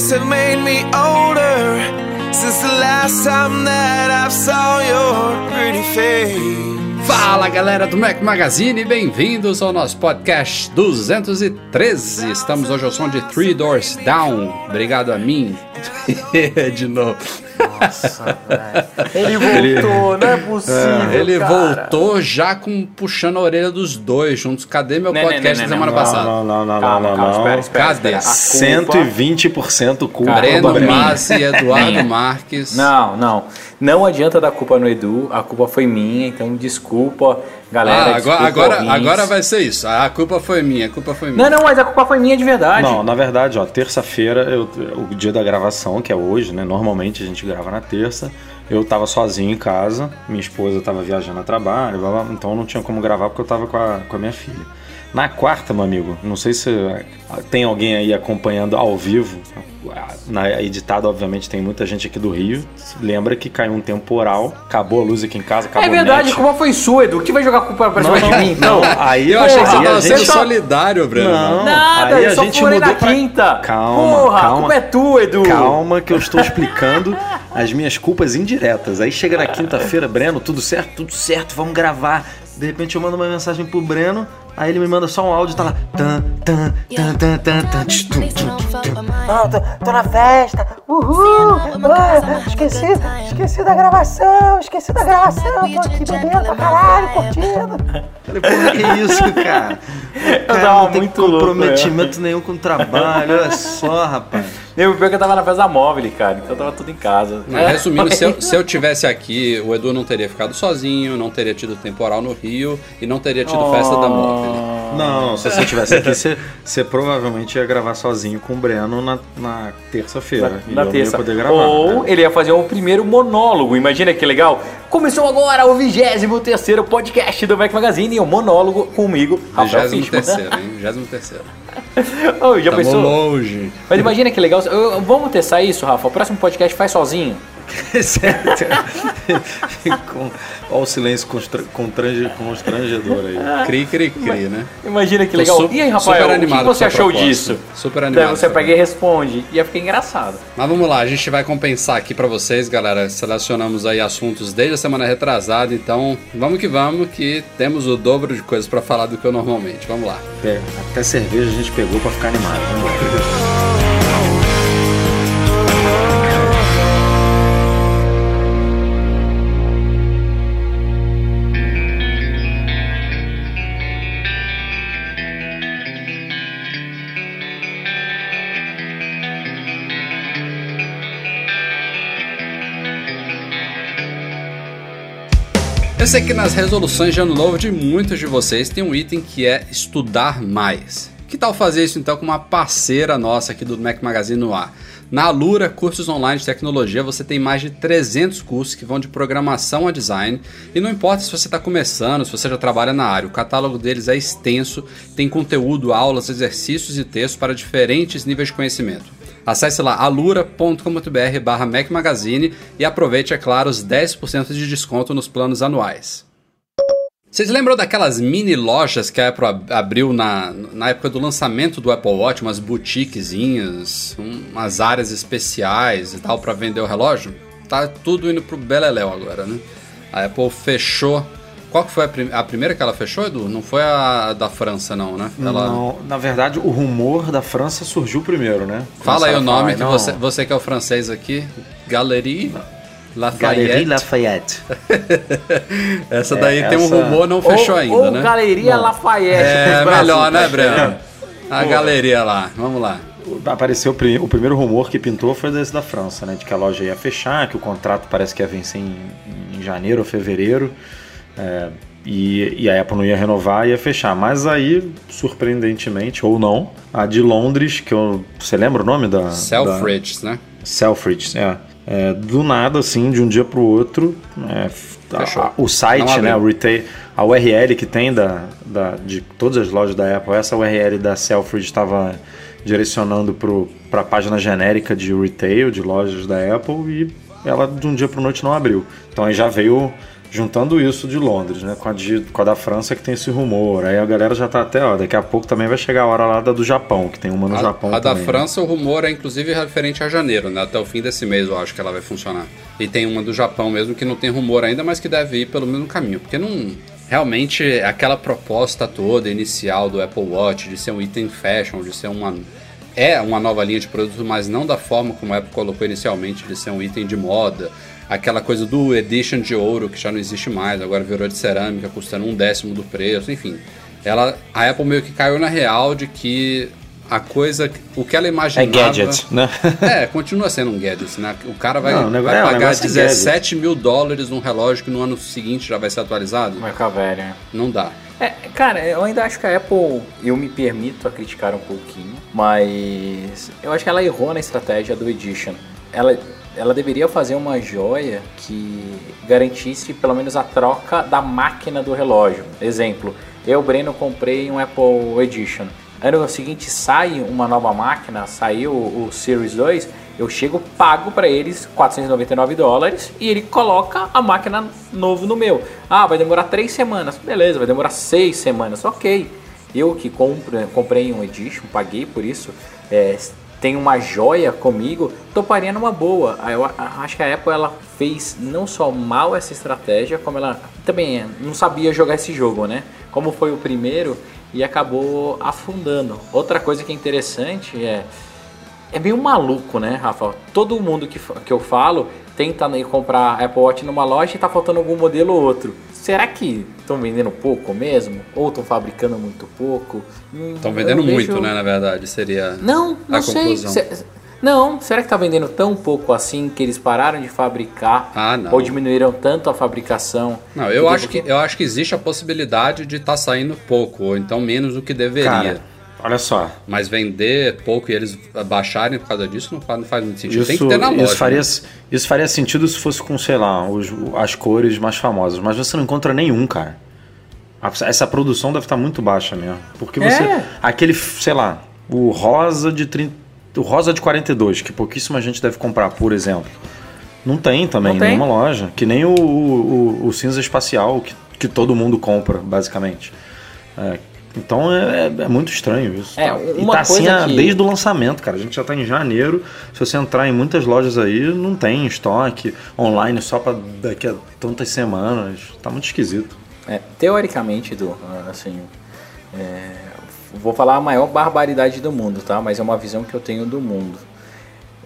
Days have made me older since the last time that I saw your pretty face. Fala galera do Mac Magazine, bem-vindos ao nosso podcast 213. Estamos hoje ao som de Three Doors Down. Obrigado a mim. de novo. Nossa, Ele voltou, não é possível. Ele cara. voltou já com puxando a orelha dos dois juntos. Cadê meu Não, podcast não, da semana não, passada? Não, não, não, Calma, não, calma, não. espera, espera. Cadê? espera. A culpa- 120% culpa Breno. Massi e Eduardo. Marques. Não, não. Não adianta dar culpa no Edu, a culpa foi minha, então desculpa, galera. Ah, agora, agora, agora vai ser isso. A culpa foi minha, a culpa foi minha. Não, não, mas a culpa foi minha de verdade. Não, na verdade, ó, terça-feira, eu- o dia da gravação, que é hoje, né? Normalmente a gente grava na terça. Eu tava sozinho em casa, minha esposa tava viajando a trabalho, blá, blá, então não tinha como gravar porque eu tava com a, com a minha filha. Na quarta, meu amigo, não sei se tem alguém aí acompanhando ao vivo, na editada, obviamente, tem muita gente aqui do Rio. Lembra que caiu um temporal, acabou a luz aqui em casa, acabou é verdade, a culpa foi sua, Edu. Que vai jogar a culpa pra Não, cima de mim? não, aí Eu achei que você a tava gente sendo só- solidário, Breno. Não, Nada, aí eu a só gente mudou na pra- quinta. Calma, Porra, a calma. culpa é tua, Edu. Calma que eu estou explicando as minhas culpas indiretas. Aí chega na quinta-feira, Breno, tudo certo? Tudo certo, vamos gravar. De repente eu mando uma mensagem pro Breno, aí ele me manda só um áudio, tá lá. Tan, tan, tan, tan, tan, tan, tch, tum, tum, tum, tum. Não, tô, tô na festa. Uhul! Ah, esqueci, esqueci da gravação, esqueci da gravação. Tô aqui bebendo pra caralho, curtindo. Falei, porra, que isso, cara? O cara tava não tem muito louco, comprometimento nenhum com o trabalho, olha só, rapaz. Eu pior que eu tava na festa móvel, cara, então tava tudo em casa. Mas, resumindo, se eu, se eu tivesse aqui, o Edu não teria ficado sozinho, não teria tido temporal no Rio e não teria tido festa da móvel. Não, se você estivesse aqui, você, você provavelmente ia gravar sozinho com o Breno na, na terça-feira. E na eu não terça. ia poder gravar. Ou né? ele ia fazer um primeiro monólogo. Imagina que legal. Começou agora o 23 podcast do Mac Magazine e o monólogo comigo, Rafael 23 Fishman. terceiro, hein? 23 terceiro. Ô, já Tamo pensou? longe. Mas imagina que legal. Eu- vamos testar isso, Rafa. O próximo podcast faz sozinho. Com- Olha o silêncio constra- contrange- constrangedor aí. Cri, cri, cri, né? Imagina que legal. su- e aí, super Rafael, o que você achou proposta. disso? Super Daí animado. você com pega e responde. Ia ficar engraçado. Mas vamos lá, a gente vai compensar aqui pra vocês, galera. Selecionamos aí assuntos desde a semana retrasada, então vamos que vamos, que temos o dobro de coisas pra falar do que eu normalmente. Vamos lá. É, até cerveja a gente pegou pra ficar animado. Vamos lá. Sei que nas resoluções de ano novo de muitos de vocês tem um item que é estudar mais. Que tal fazer isso então com uma parceira nossa aqui do Mac Magazine no ar? Na Alura Cursos Online de Tecnologia você tem mais de 300 cursos que vão de programação a design e não importa se você está começando, se você já trabalha na área, o catálogo deles é extenso, tem conteúdo, aulas, exercícios e textos para diferentes níveis de conhecimento. Acesse lá alura.com.br barra Mac Magazine e aproveite, é claro, os 10% de desconto nos planos anuais. Vocês lembram daquelas mini lojas que a Apple ab- abriu na, na época do lançamento do Apple Watch, umas boutiquezinhas, um- umas áreas especiais e tal para vender o relógio? Tá tudo indo pro Beleléu agora, né? A Apple fechou. Qual que foi a, prim- a primeira que ela fechou, Edu? Não foi a da França, não, né? Ela... Não, na verdade, o rumor da França surgiu primeiro, né? Fala aí o Começaram nome falar, que não, você, você que é o francês aqui. Galerie Galerie Lafayette. Lafayette. Essa daí É, tem um essa- rumor, não fechou ou, ainda, ou né? Galeria Lafayette. É melhor, né. Breno? A galeria lá, vamos lá. Apareceu o primeiro rumor que pintou foi desse da França, né? De que a loja ia fechar, que o contrato parece que ia vencer em, em janeiro ou fevereiro. É, E, e a Apple não ia renovar, ia fechar. Mas aí, surpreendentemente, ou não, a de Londres, que eu. Você lembra o nome da. da- Selfridges, né? Selfridges, é. É, Do nada, assim, de um dia pro outro, é, a- a- o site, né, o retail, a URL que tem da, da, de todas as lojas da Apple, essa URL da Selfridges estava direcionando para a página genérica de retail, de lojas da Apple, e ela de um dia pro noite não abriu. Então aí já veio juntando isso de Londres, né, com a, de- com a da França que tem esse rumor. Aí a galera já tá até, ó, daqui a pouco também vai chegar a hora lá da do Japão, que tem uma no A, Japão a da também, né? França, o rumor é inclusive referente a janeiro, né? Até o fim desse mês eu acho que ela vai funcionar. E tem uma do Japão mesmo que não tem rumor ainda, mas que deve ir pelo mesmo caminho. Porque não. Realmente, aquela proposta toda inicial do Apple Watch de ser um item fashion, de ser uma. É uma nova linha de produtos, mas não da forma como a Apple colocou inicialmente, de ser um item de moda. Aquela coisa do Edition de ouro, que já não existe mais, agora virou de cerâmica, custando um décimo do preço, enfim. Ela, a Apple meio que caiu na real de que a coisa, o que ela É imaginava... gadget, né? É, continua sendo um gadget, né? O cara vai, Não, o negócio- vai é, o pagar negócio é 17 mil dólares num relógio que no ano seguinte já vai ser atualizado? Vai ficar velho, né? Não dá. É, cara, eu ainda acho que a Apple, eu me permito a criticar um pouquinho, mas eu acho que ela errou na estratégia do Edition. Ela, ela deveria fazer uma joia que garantisse pelo menos a troca da máquina do relógio. Exemplo, eu, Breno, comprei um Apple Edition. Ano seguinte sai uma nova máquina, saiu o Series 2, eu chego, pago para eles 499 dólares e ele coloca a máquina novo no meu. Ah, vai demorar três semanas, beleza, vai demorar seis semanas, ok. Eu que compro, comprei um Edition, paguei por isso, é, tem uma joia comigo, toparia numa boa. Eu acho que a Apple ela fez não só mal essa estratégia, como ela também não sabia jogar esse jogo, né? Como foi o primeiro e acabou afundando. Outra coisa que é interessante é é meio maluco, né, Rafa? Todo mundo que, que eu falo tenta né, comprar Apple Watch numa loja e tá faltando algum modelo ou outro. Será que estão vendendo pouco mesmo? Ou estão fabricando muito pouco? Hum, Estão eu vendendo vejo- muito, né? Na verdade, seria Não, não a sei. conclusão. Se- Não, será que tá vendendo tão pouco assim que eles pararam de fabricar? Ah, não. Ou diminuíram tanto a fabricação? Não, eu acho, que, eu acho que existe a possibilidade de estar saindo pouco, ou então menos do que deveria. Cara, olha só. Mas vender pouco e eles baixarem por causa disso não faz, não faz muito sentido. Isso, Tem que ter na loja. isso, faria, né? isso faria sentido se fosse com, sei lá, os- as cores mais famosas, mas você não encontra nenhum, cara. Essa produção deve estar muito baixa mesmo. Porque você. É. Aquele, sei lá, o rosa de 30. O rosa de 42, que pouquíssima gente deve comprar, por exemplo. Não tem também Não em tem. nenhuma loja. Que nem o, o, o cinza espacial, que, que todo mundo compra, basicamente. É, então é, é- é muito estranho isso. É, tá? e uma tá assim coisa ah, que- desde o lançamento, cara. A gente já tá em janeiro. Se você entrar em muitas lojas aí, não tem estoque online só para daqui a tantas semanas. Tá muito esquisito. É, teoricamente, do assim, é, vou falar a maior barbaridade do mundo, tá? Mas é uma visão que eu tenho do mundo.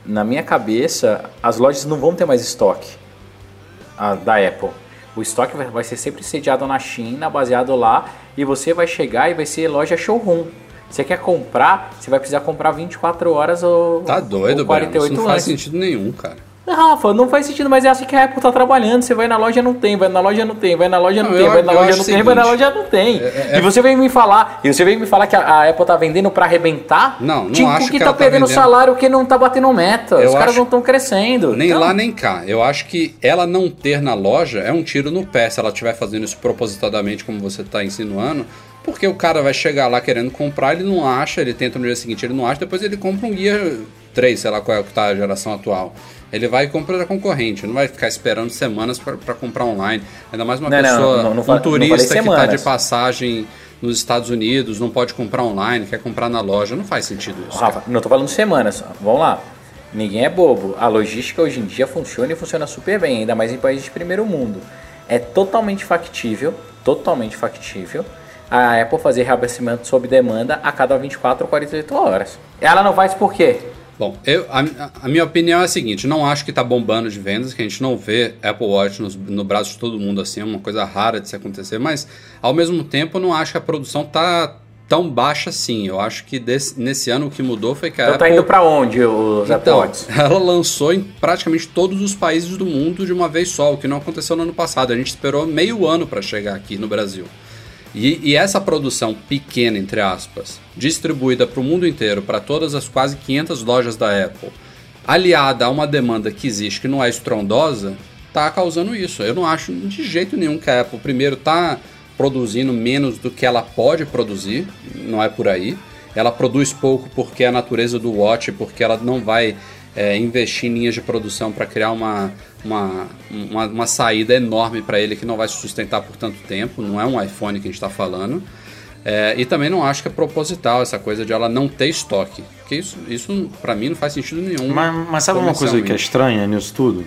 Na minha cabeça, as lojas não vão ter mais estoque a- da Apple. O estoque vai, ser sempre sediado na China, baseado lá, e você vai chegar e vai ser loja showroom. Você quer comprar, você vai precisar comprar 24 horas ou, Tá doido, ou Breno. Isso 48 não faz antes. sentido nenhum, cara. Rafa, não faz sentido, mas é assim que a Apple tá trabalhando. Você vai na loja não tem, vai na loja não tem, vai na loja não, Não, tem, vai na loja não tem, vai na loja não tem. é- E você vem me falar, e você vem me falar que a, a Apple tá vendendo pra arrebentar? Não, não Tim acho Cook que tá ela tá perdendo vendendo. salário que não tá batendo meta. Eu Os caras não estão crescendo. Nem Então, lá nem cá. Eu acho que ela não ter na loja é um tiro no pé se ela estiver fazendo isso propositadamente, como você está insinuando. Porque o cara vai chegar lá querendo comprar, ele não acha, ele tenta no dia seguinte, ele não acha, depois ele compra um guia 3, sei lá qual é que tá a geração atual. Ele vai e compra da concorrente, não vai ficar esperando semanas para comprar online. Ainda mais uma Não, pessoa, não, não um turista que está semanas. de passagem nos Estados Unidos, não pode comprar online, quer comprar na loja. Não faz sentido isso. cara. Rafa, não tô falando semanas. Vamos lá. Ninguém é bobo. A logística hoje em dia funciona e funciona super bem, ainda mais em países de primeiro mundo. É totalmente factível, totalmente factível, a Apple fazer reabastecimento sob demanda a cada 24 ou 48 horas. Ela não faz por quê? Bom, eu, a, a minha opinião é a seguinte: não acho que tá bombando de vendas, que a gente não vê Apple Watch nos- no, braço de todo mundo assim, é uma coisa rara de se acontecer, mas ao mesmo tempo eu não acho que a produção tá tão baixa assim. Eu acho que desse- nesse ano o que mudou foi que a Então tá Apple... indo pra onde os Então, AirPods? ela lançou em praticamente todos os países do mundo de uma vez só, o que não aconteceu no ano passado. A gente esperou meio ano para chegar aqui no Brasil. E, e essa produção pequena, entre aspas, distribuída para o mundo inteiro, para todas as quase 500 lojas da Apple, aliada a uma demanda que existe que não é estrondosa, tá causando isso. Eu não acho de jeito nenhum que a Apple, primeiro, tá produzindo menos do que ela pode produzir, não é por aí. Ela produz pouco porque é a natureza do Watch, porque ela não vai é, investir em linhas de produção para criar uma, uma, uma, uma saída enorme para ele que não vai se sustentar por tanto tempo. Não é um iPhone que a gente está falando. É, e também não acho que é proposital essa coisa de ela não ter estoque. Porque isso, isso para mim, não faz sentido nenhum. Mas, mas sabe uma coisa que é estranha nisso tudo?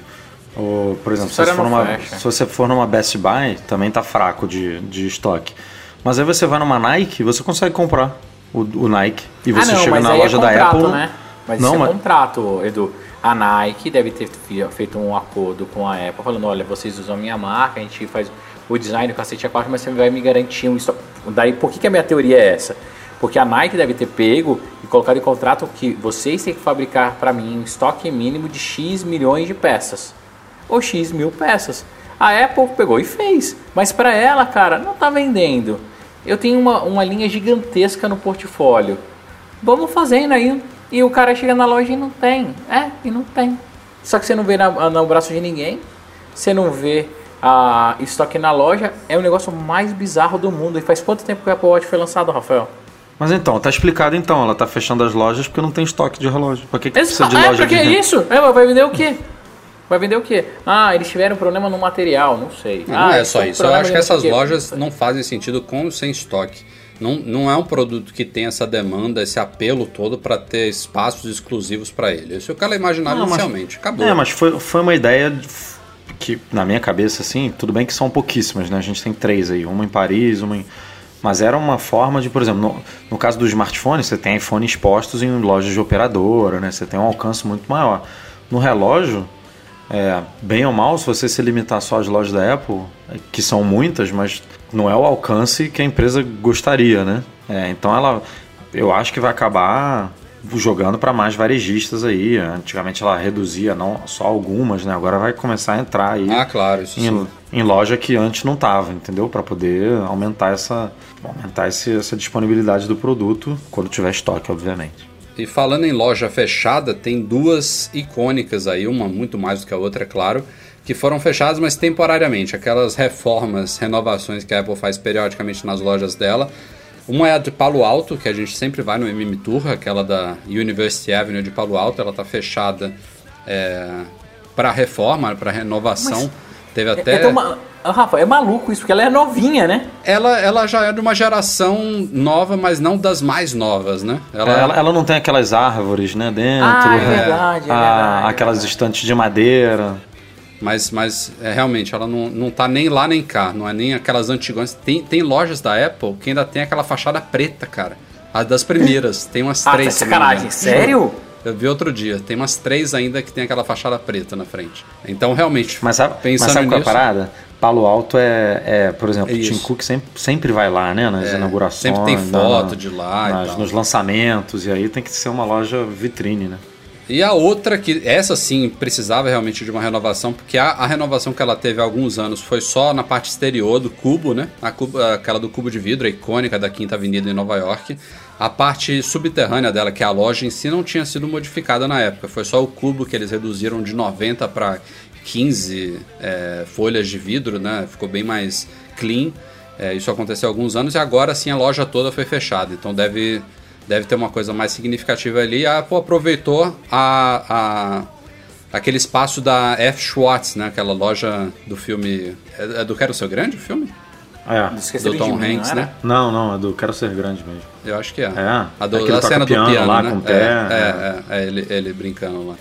Ou, por exemplo, se você, for numa, fecha. se você for numa Best Buy, também tá fraco de, de estoque. Mas aí você vai numa Nike, você consegue comprar o, o Nike. E você ah, não, chega na aí loja é da Apple. né? Mas não, isso é mas, contrato, Edu. A Nike deve ter feito um acordo com a Apple, falando, olha, vocês usam a minha marca, a gente faz o design do cacete a quatro, mas você vai me garantir um estoque. Daí, por que, que a minha teoria é essa? Porque a Nike deve ter pego e colocado em contrato que vocês têm que fabricar para mim um estoque mínimo de X milhões de peças. Ou X mil peças. A Apple pegou e fez. Mas para ela, cara, não tá vendendo. Eu tenho uma, uma linha gigantesca no portfólio. Vamos fazendo aí. E o cara chega na loja e não tem. É, e não tem. Só que você não vê na, no braço de ninguém. Você não vê a estoque na loja. É o negócio mais bizarro do mundo. E faz quanto tempo que o Apple Watch foi lançado, Rafael? mas então, tá explicado então. Ela tá fechando as lojas porque não tem estoque de relógio. Pra que, que precisa de é, loja porque de é isso? É, mas vai vender o quê? Vai vender o quê? Ah, eles tiveram problema no material, não sei. Não ah, é eles só isso. Eu acho que essas lojas não fazem sentido com ou sem estoque. Não, não é um produto que tem essa demanda, esse apelo todo para ter espaços exclusivos para ele. Isso é o que ela imaginava Não, mas- inicialmente. Acabou. É, mas foi, foi uma ideia de- que, na minha cabeça, assim, tudo bem que são pouquíssimas, né? A gente tem três aí, uma em Paris, uma em. Mas era uma forma de, por exemplo, no, no caso dos smartphones, você tem iPhone expostos em lojas de operadora, né? Você tem um alcance muito maior. No relógio, é, bem ou mal, se você se limitar só às lojas da Apple, que são muitas, mas não é o alcance que a empresa gostaria, né? É, então ela, eu acho que vai acabar jogando para mais varejistas aí. Antigamente ela reduzia não só algumas, né? Agora vai começar a entrar aí Ah, claro, isso sim. em, em loja que antes não tava, entendeu? Para poder aumentar essa aumentar esse, essa disponibilidade do produto quando tiver estoque, obviamente. E falando em loja fechada, tem duas icônicas aí, uma muito mais do que a outra, é claro, que foram fechadas, mas temporariamente. Aquelas reformas, renovações que a Apple faz periodicamente nas lojas dela. Uma é a de Palo Alto, que a gente sempre vai no MM Tour, aquela da University Avenue de Palo Alto, ela tá fechada para reforma, para renovação. Teve até. É, tão ma- Ah, Rafa, é maluco isso, porque ela é novinha, né? ela, ela já é de uma geração nova, mas não das mais novas, né? Ela, ela, ela não tem aquelas árvores, né, dentro. Ah, é né? verdade, é Ah, verdade, é aquelas estantes de madeira. Mas, mas é, realmente, ela não, não tá nem lá nem cá, não é nem aquelas antigas. Tem, tem lojas da Apple que ainda tem aquela fachada preta, cara. As das primeiras, tem umas Ah, tá três. me sacanagem. Sério? Eu vi outro dia, tem umas três ainda que tem aquela fachada preta na frente. Então, realmente, Mas sabe, pensando mas sabe qual é a parada? Palo Alto é, é por exemplo, É o Tim isso. Cook sempre, sempre vai lá, né? Nas É, inaugurações. sempre tem foto na- de lá nas-. Nos lançamentos, e aí tem que ser uma loja vitrine, né? E a outra que, essa sim, precisava realmente de uma renovação, porque a, a renovação que ela teve há alguns anos foi só na parte exterior do cubo, né? Cubo- aquela do cubo de vidro, a icônica da Quinta Avenida em Nova York. A parte subterrânea dela, que é a loja em si, não tinha sido modificada na época. Foi só o cubo que eles reduziram de 90 para 15 é, folhas de vidro, né? Ficou bem mais clean. É, isso aconteceu há alguns anos e agora sim a loja toda foi fechada. Então deve, deve ter uma coisa mais significativa ali. A Apple aproveitou a, a- aquele espaço da F. Schwartz, né? Aquela loja do filme. É, é do Quero Ser Grande o filme? É. Esqueceram do Tom mim, Hanks, não né? Não, não, é do Quero Ser Grande mesmo. Eu acho que é. É, A, do, aquele a toca cena do piano piano, lá né? com o é, pé, é, é, é, ele, ele brincando lá.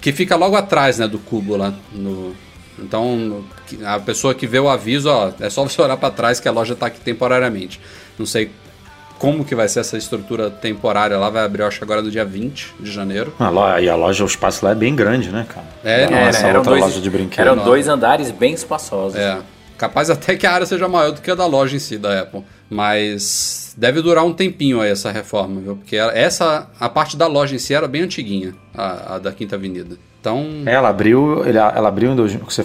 Que fica logo atrás, né, do cubo lá. No, então, a pessoa que vê o aviso, ó, é só você olhar pra trás que a loja tá aqui temporariamente. Não sei como que vai ser essa estrutura temporária lá, vai abrir, eu acho, agora no dia 20 de janeiro. A loja, e a loja, o espaço lá é bem grande, né, cara? É, Não, não, essa eram outra dois- loja de brinquedo. Eram dois andares bem espaçosos. É. Capaz até que a área seja maior do que a da loja em si da Apple. Mas deve durar um tempinho aí essa reforma, viu? Porque essa, a parte da loja em si era bem antiguinha, a, a da Quinta Avenida. Então. É, ela abriu, ele- ela abriu em dois, você,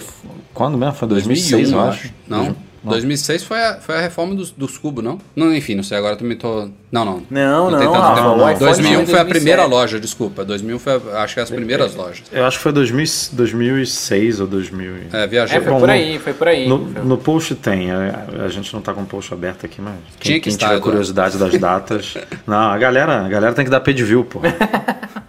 quando mesmo? Foi 2006, eu acho. Não. 2006 foi a, foi a reforma dos, dos cubos, não? Não, enfim, não sei, agora eu também tô... Não, não. Não, não, tanto Rafa, tempo. o iPhone 2001 foi a primeira 2007. loja, desculpa. 2000 foi, a- acho que as primeiras lojas. Eu acho que foi 2000, 2006 ou 2000. É, viajei. É, foi Bom, por aí, foi por aí. No, no post tem, a, a gente não tá com o post aberto aqui, mas quem, Tinha que quem estar, tiver curiosidade das datas. não, a galera, a galera tem que dar pay de view, pô.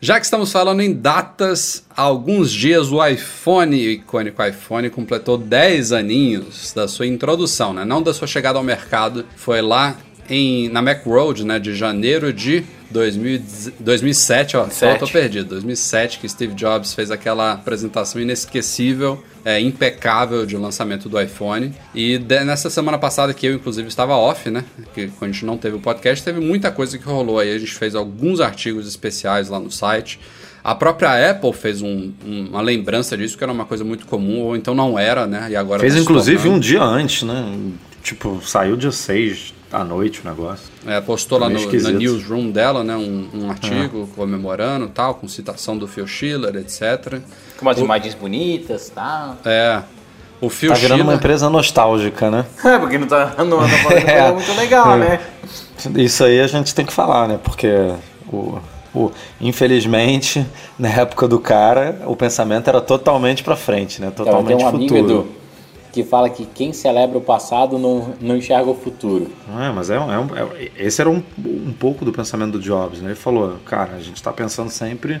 Já que estamos falando em datas, há alguns dias o iPhone, o icônico iPhone, completou 10 aninhos da sua introdução, né? Não da sua chegada ao mercado. Foi lá em, na Macworld, né? De janeiro de 2000, 2007, ó. Só Sete. tô perdido. 2007 que Steve Jobs fez aquela apresentação inesquecível, é, impecável de lançamento do iPhone. E de- nessa semana passada que eu, inclusive, estava off, né? Que quando a gente não teve o podcast, teve muita coisa que rolou aí. A gente fez alguns artigos especiais lá no site. A própria Apple fez um- um- uma lembrança disso, que era uma coisa muito comum, ou então não era, né? E agora Fez tá inclusive tornando. um dia antes, né? Tipo, saiu dia 6 à noite o negócio. É, postou lá no, na newsroom dela, né? Um, um artigo comemorando tal, com citação do Phil Schiller, etc. Com umas imagens bonitas e tal. É. O Phil Tá virando uma Schiller. empresa nostálgica, né? É, porque não tá, não, não falando É. coisa muito legal, né? Isso aí a gente tem que falar, né? Porque o, o- infelizmente, na época do cara, o pensamento era totalmente pra frente, né? Então, Totalmente tem um amigo, futuro. Edu, que fala que quem celebra o passado não, não enxerga o futuro. É, mas é, um- é um- é- esse era um, um pouco do pensamento do Jobs, né? Ele falou, cara, a gente tá pensando sempre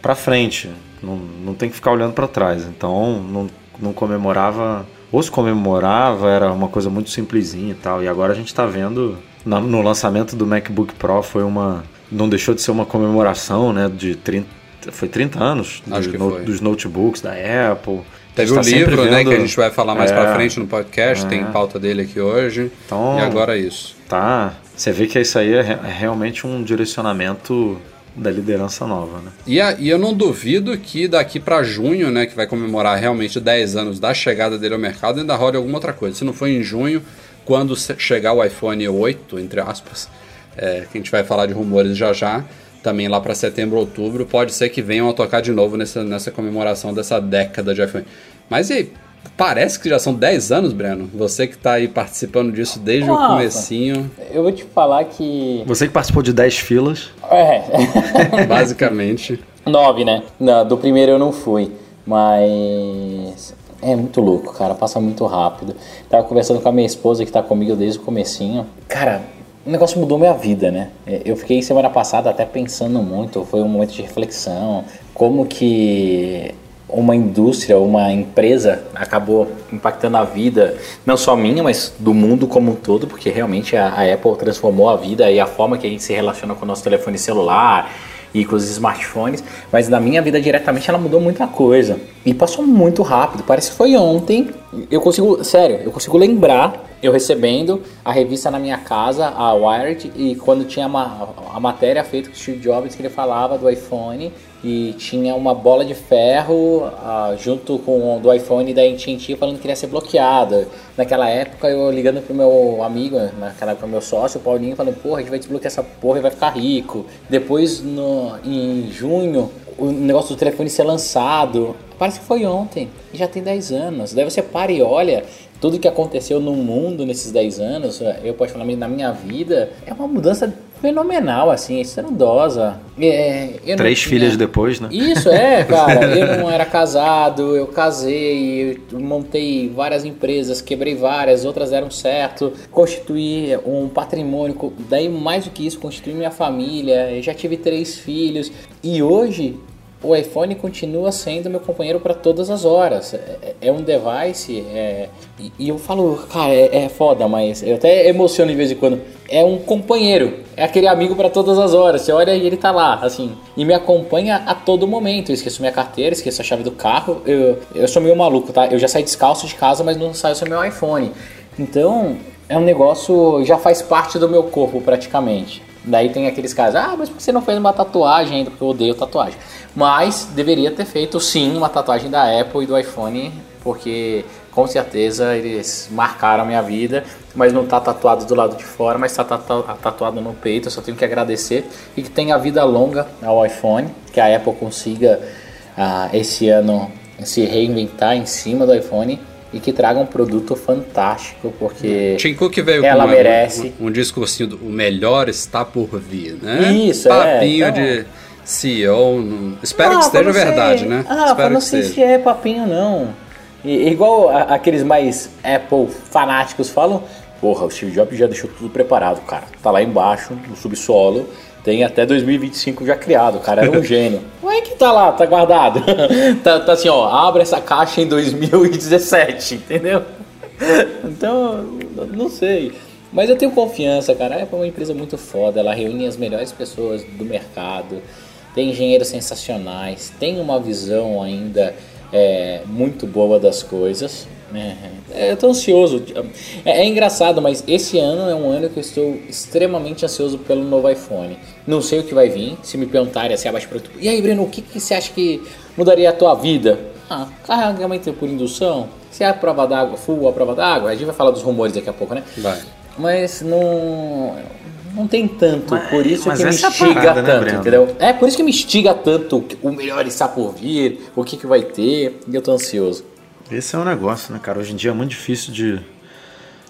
pra frente, não, não tem que ficar olhando pra trás. Então, não, não comemorava, ou se comemorava, era uma coisa muito simplesinha e tal. E agora a gente tá vendo, na- no lançamento do MacBook Pro foi uma, não deixou de ser uma comemoração, né, de 30, foi 30 anos do no- foi. dos notebooks da Apple. Teve tá sempre livro, né? vendo- Que a gente vai falar mais É. pra frente no podcast. É. Tem pauta dele aqui hoje. Então- E agora é isso. Tá, você vê que isso aí é, é realmente um direcionamento da liderança nova, né? E, a- e eu não duvido que daqui pra junho, né, que vai comemorar realmente 10 anos da chegada dele ao mercado, ainda role alguma outra coisa. Se não for em junho, quando chegar o iPhone 8, entre aspas, é, que a gente vai falar de rumores já já, também lá pra setembro, outubro, pode ser que venham a tocar de novo nessa, nessa comemoração dessa década de iPhone. Mas e aí, parece que já são 10 anos, Breno? Você que tá aí participando disso desde o Rafa. comecinho, Eu vou te falar que. Você que participou de 10 filas, É. basicamente. Nove, né? Não, do primeiro eu não fui. Mas. É muito louco, cara. Passa muito rápido. Tava conversando com a minha esposa que tá comigo desde o comecinho. Cara, o negócio mudou minha vida, né? É, Eu fiquei semana passada até pensando muito. Foi um momento de reflexão. Como que uma indústria, uma empresa acabou impactando a vida, não só minha, mas do mundo como um todo, porque realmente a, a Apple transformou a vida e a forma que a gente se relaciona com o nosso telefone celular e com os smartphones, mas na minha vida diretamente ela mudou muita coisa. E passou muito rápido, parece que foi ontem. Eu consigo, sério, eu consigo lembrar eu recebendo a revista na minha casa, a Wired, e quando tinha uma, a matéria feita com o Steve Jobs que ele falava do iPhone e tinha uma bola de ferro ah, junto com o do iPhone da AT&T falando que iria ser bloqueada. Naquela época eu ligando pro meu amigo, naquela época meu sócio, o Paulinho, falando, porra, a gente vai desbloquear essa porra e vai ficar rico. Depois, no, em junho, o negócio do telefone ser lançado. Parece que foi ontem, e já tem 10 anos. Daí você para e olha tudo que aconteceu no mundo nesses 10 anos, eu posso falar na minha vida, é uma mudança fenomenal, assim, estrondosa. É, três tinha- filhas depois, né? isso é, cara. Eu não era casado, eu casei, eu montei várias empresas, quebrei várias, outras deram certo, constituí um patrimônio, daí mais do que isso, constituí minha família, eu já tive três filhos e hoje o iPhone continua sendo meu companheiro para todas as horas. É, é um device, é, e, e eu falo, cara, é, é foda, mas eu até emociono de vez em quando. É um companheiro, é aquele amigo para todas as horas. Você olha e ele tá lá, assim, e me acompanha a todo momento. Eu esqueço minha carteira, esqueço a chave do carro. Eu, eu sou meio maluco, tá? Eu já saí descalço de casa, mas não saio sem meu iPhone. Então, é um negócio, já faz parte do meu corpo praticamente. Daí tem aqueles casos, ah, mas por que você não fez uma tatuagem ainda? Porque eu odeio tatuagem. Mas deveria ter feito sim uma tatuagem da Apple e do iPhone, porque com certeza eles marcaram a minha vida, mas não tá tatuado do lado de fora, mas tá tatu- tatuado no peito. Eu só tenho que agradecer e que tenha vida longa ao iPhone, que a Apple consiga ah, esse ano se reinventar em cima do iPhone e que traga um produto fantástico, porque Tim Cook veio ela com merece. um, um discursinho do o melhor está por vir, né? Isso, é, Papinho então- de CEO. não- Espero Ah, que esteja não verdade, né? Ah, Espero não sei se é papinho, não. E- igual a- aqueles mais Apple fanáticos falam, porra, o Steve Jobs já deixou tudo preparado, cara. Tá lá embaixo, no subsolo, tem até 2025 já criado, o cara era um gênio. Ué, que tá lá, tá guardado. tá, tá assim, ó, abre essa caixa em 2017, entendeu? Então, não sei. Mas eu tenho confiança, cara. A Apple é uma empresa muito foda. Ela reúne as melhores pessoas do mercado. Tem engenheiros sensacionais. Tem uma visão ainda é, muito boa das coisas. Né? É, eu tô ansioso. É, é engraçado, mas esse ano é um ano que eu estou extremamente ansioso pelo novo iPhone. Não sei o que vai vir. Se me perguntarem assim abaixo para E aí, Breno, o que, que você acha que mudaria a tua vida? Ah, carregamento por indução. Se é a prova d'água, full a prova d'água, a gente vai falar dos rumores daqui a pouco, né? Vai. Mas não. Não tem tanto, Mas- por isso que me é instiga parada, né, tanto, Breno? entendeu? É por isso que me instiga tanto o melhor está por vir, o que, que vai ter, e eu tô ansioso. Esse é um negócio, né, cara? Hoje em dia é muito difícil de,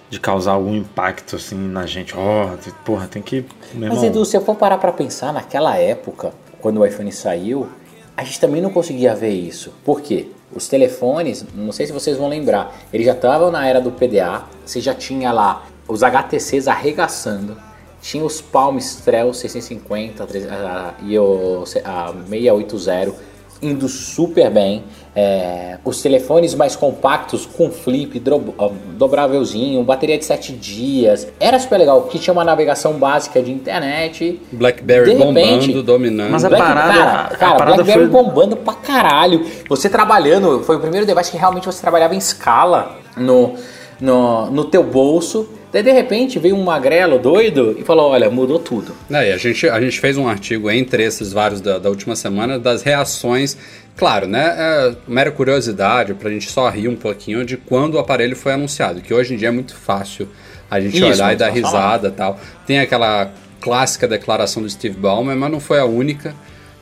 de causar algum impacto, assim, na gente. Ó, tem- porra, tem que... Meu Mas irmão, Edu, se eu for parar pra pensar, naquela época, quando o iPhone saiu, a gente também não conseguia ver isso. Por quê? Os telefones, não sei se vocês vão lembrar, eles já estavam na era do PDA, você já tinha lá os HTCs arregaçando, tinha os Palm Strel 650 300, ah, e o a 680 indo super bem. É, os telefones mais compactos com flip, ah, dobrávelzinho, bateria de 7 dias. Era super legal, que tinha uma navegação básica de internet. Blackberry De repente- bombando, dominando. Mas a Black- parada- cara, a cara, parada BlackBerry foi- bombando pra caralho. Você trabalhando, foi o primeiro device que realmente você trabalhava em escala no, no, no teu bolso. Daí de repente veio um magrelo doido e falou: Olha, mudou tudo. É, a gente, a gente fez um artigo entre esses vários da, da última semana das reações. Claro, né? É mera curiosidade pra gente só rir um pouquinho de quando o aparelho foi anunciado, que hoje em dia é muito fácil a gente Isso, olhar e dar risada e tal. Tem aquela clássica declaração do Steve Ballmer, mas não foi a única.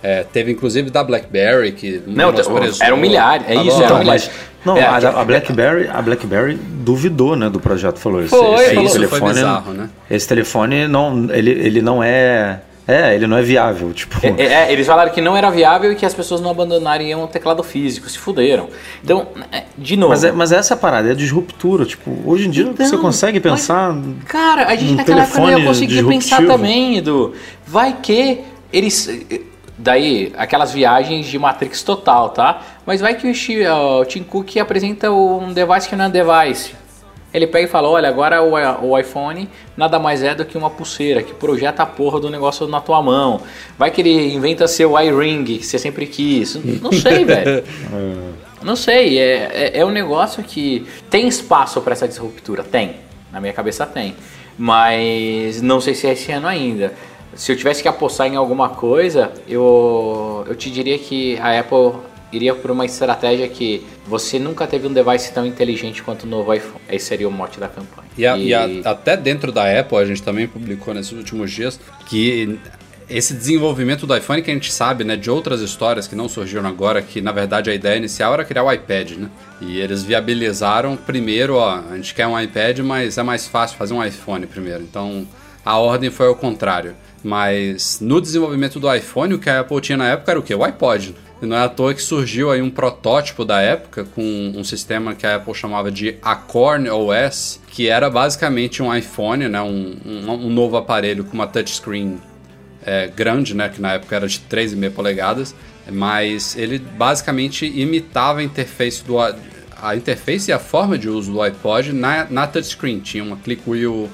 É, teve inclusive da BlackBerry, que Não, menosprezou. era um milhar, é isso, Falou, era um "Ah, milhar. Mas, não, É, a, a BlackBerry, a BlackBerry duvidou, né, do projeto, falou isso. Foi, esse, falou. Isso foi bizarro, né? Esse telefone não, ele, ele não é, é, ele não é viável, tipo. É, é, eles falaram que não era viável e que as pessoas não abandonariam o teclado físico, se fuderam. Então, é, de novo. Mas, é, mas essa parada é disruptura, tipo, hoje em dia Então, você consegue mas- pensar Cara, a gente um naquela época não ia telefone conseguir pensar também, Edu. Vai que eles. Daí, aquelas viagens de Matrix total, tá? Mas vai que o, Tim Cook apresenta um device que não é device. Ele pega e fala: Olha, agora o, o iPhone nada mais é do que uma pulseira que projeta a porra do negócio na tua mão. Vai que ele inventa seu iRing, que você sempre quis. Não sei, velho. Não sei, é, é, é um negócio que tem espaço para essa disruptura? Tem. Na minha cabeça tem. Mas não sei se é esse ano ainda. Se eu tivesse que apostar em alguma coisa, eu, eu te diria que a Apple iria por uma estratégia que você nunca teve um device tão inteligente quanto o novo iPhone. Esse seria o mote da campanha. E, a- e a- até dentro da Apple, a gente também publicou nesses últimos dias que esse desenvolvimento do iPhone que a gente sabe, né, de outras histórias que não surgiram agora, que na verdade a ideia inicial era criar o iPad, né? E eles viabilizaram primeiro, ó, a gente quer um iPad, mas é mais fácil fazer um iPhone primeiro. Então, a ordem foi ao contrário. Mas no desenvolvimento do iPhone, o que a Apple tinha na época era o quê? O iPod. E não é à toa que surgiu aí um protótipo da época com um sistema que a Apple chamava de Acorn OS, que era basicamente um iPhone, né? um, um, um novo aparelho com uma touchscreen é, grande, né, que na época era de 3,5 polegadas, mas ele basicamente imitava a interface do a, interface e a forma de uso do iPod na, na touchscreen. Tinha uma click wheel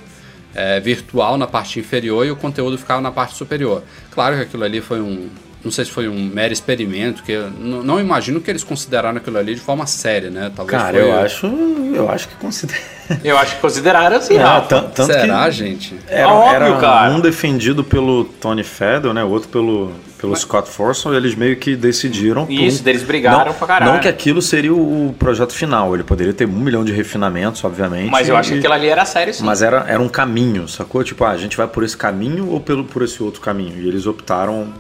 é, virtual na parte inferior e o conteúdo ficava na parte superior. Claro que aquilo ali foi um não sei se foi um mero experimento, que eu não, não imagino que eles consideraram aquilo ali de forma séria, né? Talvez Cara, foi, eu acho, eu acho que considera. Eu acho que consideraram assim, Rafa. tan- tanto Será, que gente? era, Óbvio, era cara. um defendido pelo Tony Fedel, né? O outro pelo pelo Scott Forson, eles meio que decidiram. Isso, eles brigaram não, pra caralho. Não que aquilo seria o, projeto final, ele poderia ter um milhão de refinamentos, obviamente. Mas eu acho que e- aquilo ali era sério sim. Mas era, era um caminho, sacou? Tipo, ah, a gente vai por esse caminho ou pelo, por esse outro caminho? E eles optaram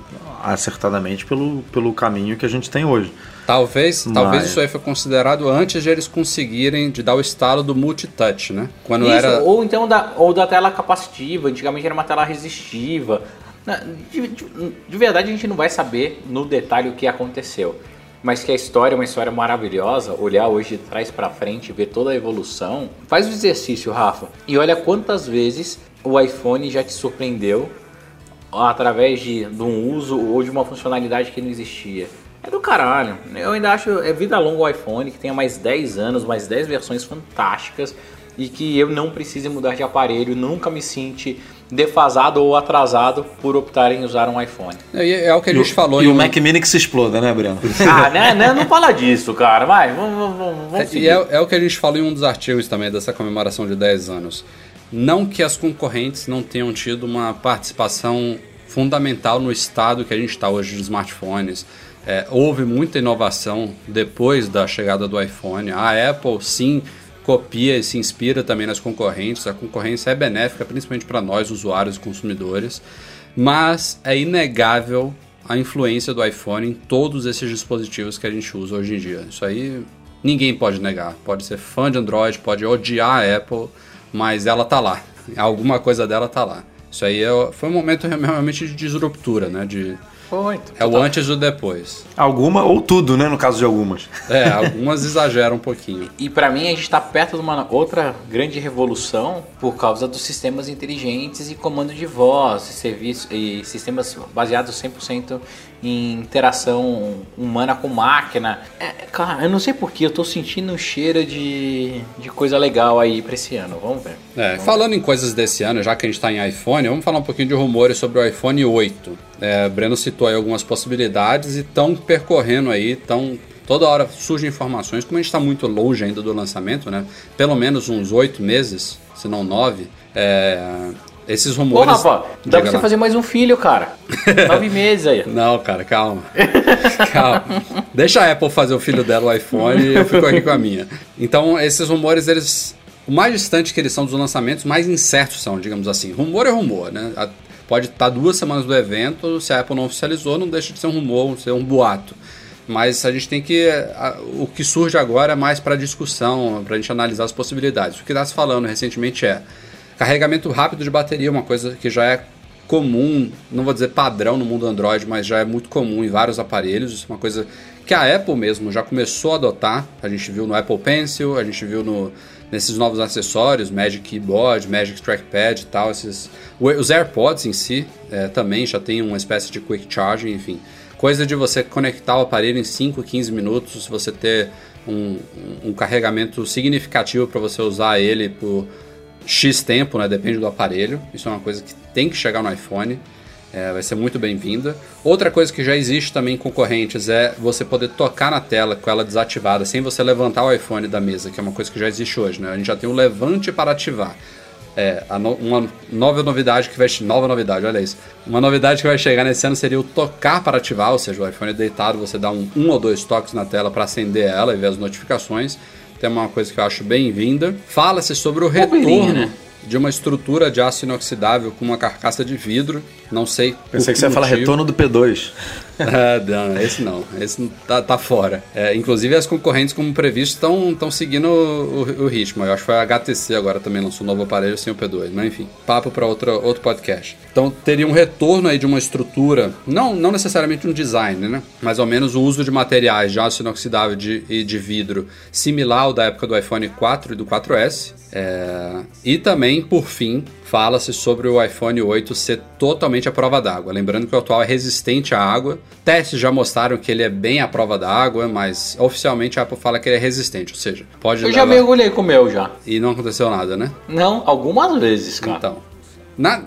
acertadamente pelo, pelo caminho que a gente tem hoje. Talvez, talvez Mas- isso aí foi considerado antes de eles conseguirem de dar o estalo do multitouch, né? Quando Isso, era ou então da, ou da tela capacitiva, antigamente era uma tela resistiva. De, de- de verdade a gente não vai saber no detalhe o que aconteceu. Mas que a história é uma história maravilhosa, olhar hoje de trás pra frente ver toda a evolução. Faz o exercício, Rafa, e olha quantas vezes o iPhone já te surpreendeu através de, de um uso ou de uma funcionalidade que não existia. É do caralho. Eu ainda acho é vida longa o iPhone, que tenha mais 10 anos, mais 10 versões fantásticas e que eu não precise mudar de aparelho, nunca me sinta defasado ou atrasado por optar em usar um iPhone. é, é o que a gente falou e em o um- Mac Mini que se exploda, né, Breno? Ah, né, né? Não fala disso, cara. Vai, vamos, vamos, vamos, vamos É, e é, é o que a gente falou em um dos artigos também dessa comemoração de 10 anos. Não que as concorrentes não tenham tido uma participação fundamental no estado que a gente está hoje de smartphones. É, houve muita inovação depois da chegada do iPhone. A Apple, sim, copia e se inspira também nas concorrentes. A concorrência é benéfica, principalmente para nós, usuários e consumidores. Mas é inegável a influência do iPhone em todos esses dispositivos que a gente usa hoje em dia. Isso aí ninguém pode negar. Pode ser fã de Android, pode odiar a Apple, mas ela tá lá. Alguma coisa dela tá lá. Isso aí é- foi um momento realmente de disruptura, né? De, Foi. é o antes e o depois. Alguma ou tudo, né, no caso de algumas. É, algumas exageram um pouquinho. E pra mim a gente tá perto de uma outra grande revolução por causa dos sistemas inteligentes e comando de voz, e serviço e sistemas baseados 100% em interação humana com máquina. É, cara, eu não sei porquê, eu tô sentindo um cheiro de, de coisa legal aí pra esse ano. Vamos ver. É, falando em coisas desse ano, já que a gente está em iPhone, vamos falar um pouquinho de rumores sobre o iPhone 8. É, Breno citou aí algumas possibilidades e estão percorrendo aí, estão toda hora surgem informações, como a gente está muito longe ainda do lançamento, né? Pelo menos uns oito meses, se não nove. é, esses Ô, rumores. Rafa, dá pra você fazer mais um filho, cara. Nove meses aí. Não, cara, calma. calma. Deixa a Apple fazer o filho dela o iPhone e eu fico aqui com a minha. Então, esses rumores, eles. O mais distante que eles são dos lançamentos, mais incertos são, digamos assim. Rumor é rumor, né? Pode estar duas semanas do evento, se a Apple não oficializou, não deixa de ser um rumor, ser um boato. Mas a gente tem que. a- o que surge agora é mais para discussão, para a gente analisar as possibilidades. O que está se falando recentemente é carregamento rápido de bateria, uma coisa que já é comum, não vou dizer padrão no mundo Android, mas já é muito comum em vários aparelhos. Isso é uma coisa que a Apple mesmo já começou a adotar. A gente viu no Apple Pencil, a gente viu no, nesses novos acessórios, Magic Keyboard, Magic Trackpad e tal. Esses, os AirPods em si eh, também já tem uma espécie de Quick Charging, enfim. Coisa de você conectar o aparelho em 5, 15 minutos, você ter um, um carregamento significativo para você usar ele por X tempo, né? Depende do aparelho. Isso é uma coisa que tem que chegar no iPhone. É, vai ser muito bem-vinda. Outra coisa que já existe também concorrentes é você poder tocar na tela com ela desativada, sem você levantar o iPhone da mesa, que é uma coisa que já existe hoje, né? A gente já tem o levante para ativar. É, no- uma nova novidade que vai nova novidade, olha isso. Uma novidade que vai chegar nesse ano seria o tocar para ativar, ou seja, o iPhone deitado, você dá um, um ou dois toques na tela para acender ela e ver as notificações. Tem uma coisa que eu acho bem-vinda. Fala-se sobre o retorno né? de uma estrutura de aço inoxidável com uma carcaça de vidro. Não sei. Pensei que você ia falar motivo. retorno do P2. É, não, esse não. Esse tá, tá fora. É, inclusive, as concorrentes, como previsto, estão seguindo o, o- o ritmo. Eu acho que foi a HTC agora também lançou um novo aparelho sem o P2. Mas enfim, papo para outro podcast. Então, teria um retorno aí de uma estrutura, não, não necessariamente um design, né? Mas ao menos o uso de materiais de aço inoxidável de- e de vidro similar ao da época do iPhone 4 e do 4S. É, e também, por fim, fala-se sobre o iPhone 8 ser totalmente à prova d'água. Lembrando que o atual é resistente à água. Testes já mostraram que ele é bem à prova d'água, mas oficialmente a Apple fala que ele é resistente, ou seja, pode Eu já levar- mergulhei com o meu já. E não aconteceu nada, né? Não, algumas vezes, cara. Então, na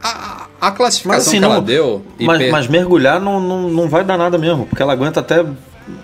a, a Mas classificação assim, que ela não, deu, mas, IP mas mergulhar não, não, não vai dar nada mesmo, porque ela aguenta até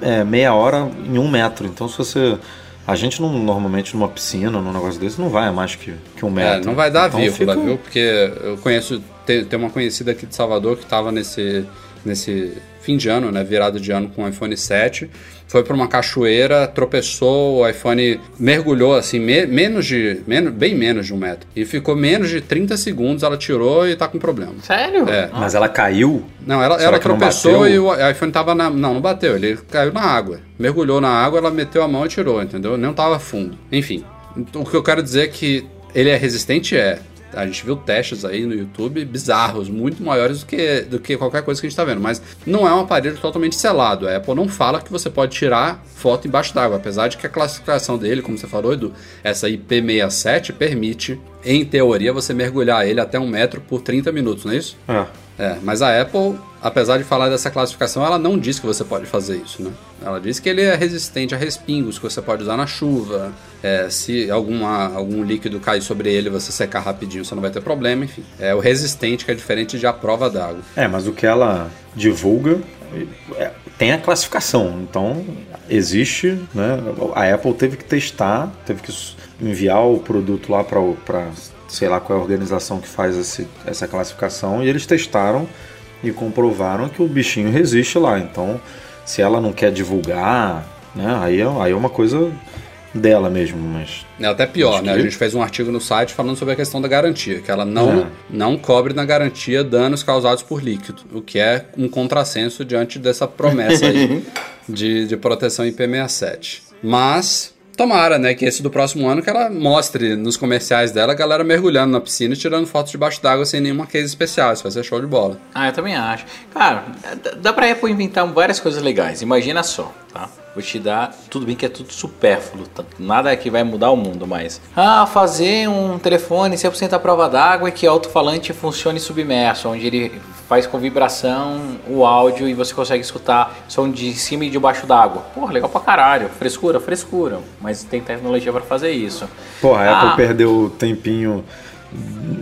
é, meia hora em um metro. Então se você. A gente não, normalmente numa piscina, num negócio desse, não vai a mais que, que um É, metro. não vai dar Então vírgula, fica- viu? Porque eu conheço, tem, tem uma conhecida aqui de Salvador que estava nesse nesse fim de ano, né, virado de ano com o iPhone 7, foi para uma cachoeira, tropeçou, o iPhone mergulhou assim, me- menos de, menos, bem menos de um metro, e ficou menos de 30 segundos, ela tirou e tá com problema. Sério? É. Mas ela caiu. Não, ela, Será ela tropeçou e o iPhone tava na. Não, não bateu, ele caiu na água. Mergulhou na água, ela meteu a mão e tirou, entendeu? Não tava fundo. Enfim, o que eu quero dizer é que ele é resistente, é. A gente viu testes aí no YouTube bizarros, muito maiores do que, do que qualquer coisa que a gente tá vendo. Mas não é um aparelho totalmente selado. A Apple não fala que você pode tirar foto embaixo d'água. Apesar de que a classificação dele, como você falou, Edu, essa IP67 permite, em teoria, você mergulhar ele até um metro por 30 minutos, não é isso? É. É, mas a Apple, apesar de falar dessa classificação, ela não diz que você pode fazer isso, né? Ela diz que ele é resistente a respingos, que você pode usar na chuva. é, se alguma, algum líquido cair sobre ele, você secar rapidinho, você não vai ter problema, enfim. É o resistente que é diferente de a prova d'água. É, mas o que ela divulga é, tem a classificação. Então, existe, né? A Apple teve que testar, teve que enviar o produto lá para sei lá qual é a organização que faz esse, essa classificação e eles testaram e comprovaram que o bichinho resiste lá. Então, se ela não quer divulgar, né? Aí é, aí é uma coisa dela mesmo, mas É até pior, né? A que- gente fez um artigo no site falando sobre a questão da garantia, que ela não, É. não cobre na garantia danos causados por líquido, o que é um contrassenso diante dessa promessa aí de, de proteção IP67. Mas, tomara, né, que esse do próximo ano que ela mostre nos comerciais dela a galera mergulhando na piscina e tirando fotos debaixo d'água sem nenhuma case especial. Isso vai ser show de bola. Ah, eu também acho. Cara, dá pra Apple inventar várias coisas legais. Imagina só, tá? Vou te dar. Tudo bem que é tudo supérfluo, tá? nada que vai mudar o mundo, mas. Ah, fazer um telefone 100% à prova d'água e que o alto-falante funcione submerso, onde ele faz com vibração o áudio e você consegue escutar som de cima e de baixo d'água. Porra, legal pra caralho. Frescura, frescura. Mas tem tecnologia pra fazer isso. Porra, a Ah. Apple perdeu tempinho,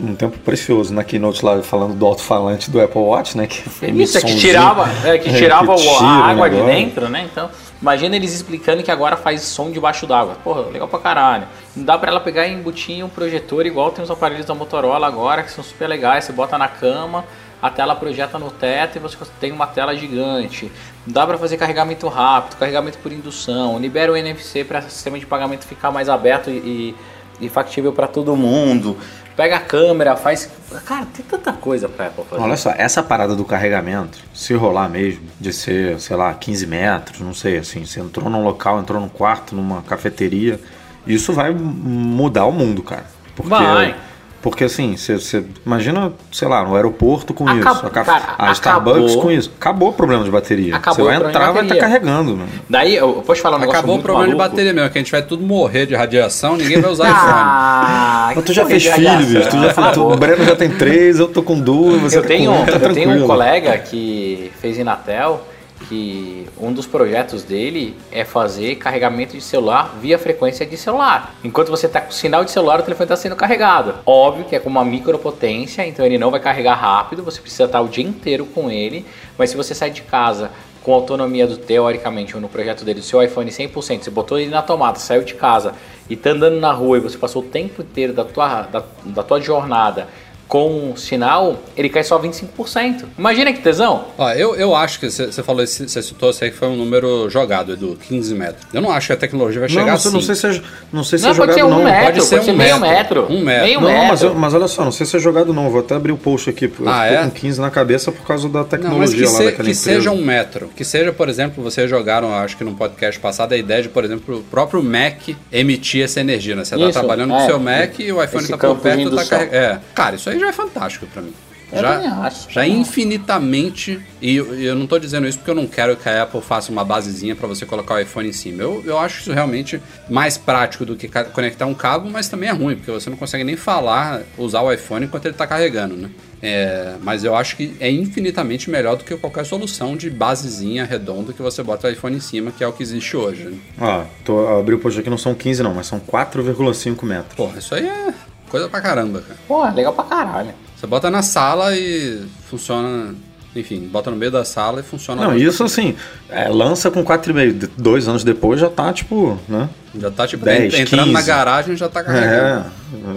um tempo precioso na keynote lá falando do alto-falante do Apple Watch, né? Que Isso, é que tirava, é que É, tirava que o- tira a o água de dentro, né? Então, imagina eles explicando que agora faz som debaixo d'água. Porra, legal pra caralho. Não dá pra ela pegar e embutir um projetor igual tem os aparelhos da Motorola agora, que são super legais. Você bota na cama, a tela projeta no teto e você tem uma tela gigante. Dá pra fazer carregamento rápido, carregamento por indução. Libera o NFC para o sistema de pagamento ficar mais aberto e, e factível pra todo mundo. Pega a câmera, faz. Cara, tem tanta coisa pra Apple fazer. Olha só, essa parada do carregamento, se rolar mesmo, de ser, sei lá, 15 metros, não sei, assim, você entrou num local, entrou num quarto, numa cafeteria, isso vai mudar o mundo, cara. Porque, Vai. Porque assim, você, imagina, sei lá, no aeroporto com Acab- isso, a, caf- cara, a Starbucks acabou. com isso. Acabou o problema de bateria. Acabou você o vai entrar, vai estar bateria. carregando, mano. Daí, eu posso falar um negócio Acabou o problema maluco? de bateria mesmo, que a gente vai tudo morrer de radiação, ninguém vai usar iPhone. Ah, Mas tu já fez filho, bicho. Tu já a tu, o. Breno já tem três, eu tô com duas, você eu tá tenho, com um, tá eu tenho um colega que fez Inatel que um dos projetos dele é fazer carregamento de celular via frequência de celular. Enquanto você está com sinal de celular, o telefone está sendo carregado. Óbvio que é com uma micropotência, então ele não vai carregar rápido, você precisa estar o dia inteiro com ele, mas se você sai de casa com autonomia do teoricamente, ou no projeto dele, do seu iPhone 100%, você botou ele na tomada, saiu de casa e tá andando na rua e você passou o tempo inteiro da tua, da, da tua jornada com sinal, ele cai só 25%. Imagina que tesão! Ó, eu, eu acho que você falou, esse- você citou isso aí que foi um número jogado, Edu, 15 metros. Eu não acho que a tecnologia vai Não, chegar mas eu assim. não sei se é, não sei se Não, é pode jogado ser um não. metro, Pode ser um meio metro. metro. Um metro. Meio Não, metro. mas, eu- mas olha só, não sei se é jogado não. Vou até abrir o post aqui. Eu Ah, tô é? com 15 na cabeça por causa da Não, mas tecnologia que, lá se- daquela que empresa. seja um metro. Que seja, por exemplo, vocês jogaram, acho que no podcast passado, a ideia de, por exemplo, o próprio Mac emitir essa energia, né? Você tá trabalhando é. com o seu Mac e o iPhone tá por perto e tá carregando. É. Cara, isso aí já é fantástico pra mim. Eu já, também acho, já acho. infinitamente, e eu, eu não tô dizendo isso porque eu não quero que a Apple faça uma basezinha pra você colocar o iPhone em cima. Eu, eu acho isso realmente mais prático do que conectar um cabo, mas também é ruim, porque você não consegue nem falar, usar o iPhone enquanto ele tá carregando, né? É, mas eu acho que é infinitamente melhor do que qualquer solução de basezinha redonda que você bota o iPhone em cima, que é o que existe hoje. Né? Ó, tô, abri o post aqui, não são 15 não, mas são 4,5 metros. Porra, isso aí é coisa pra caramba, cara. Pô, é legal pra caralho. Você bota na sala e funciona. Enfim, bota no meio da sala e funciona. Não, isso assim, é, lança com 4,5. de- Dois anos depois já tá, tipo, né? Já tá tipo 10, entrando na 15. garagem e já tá carregando.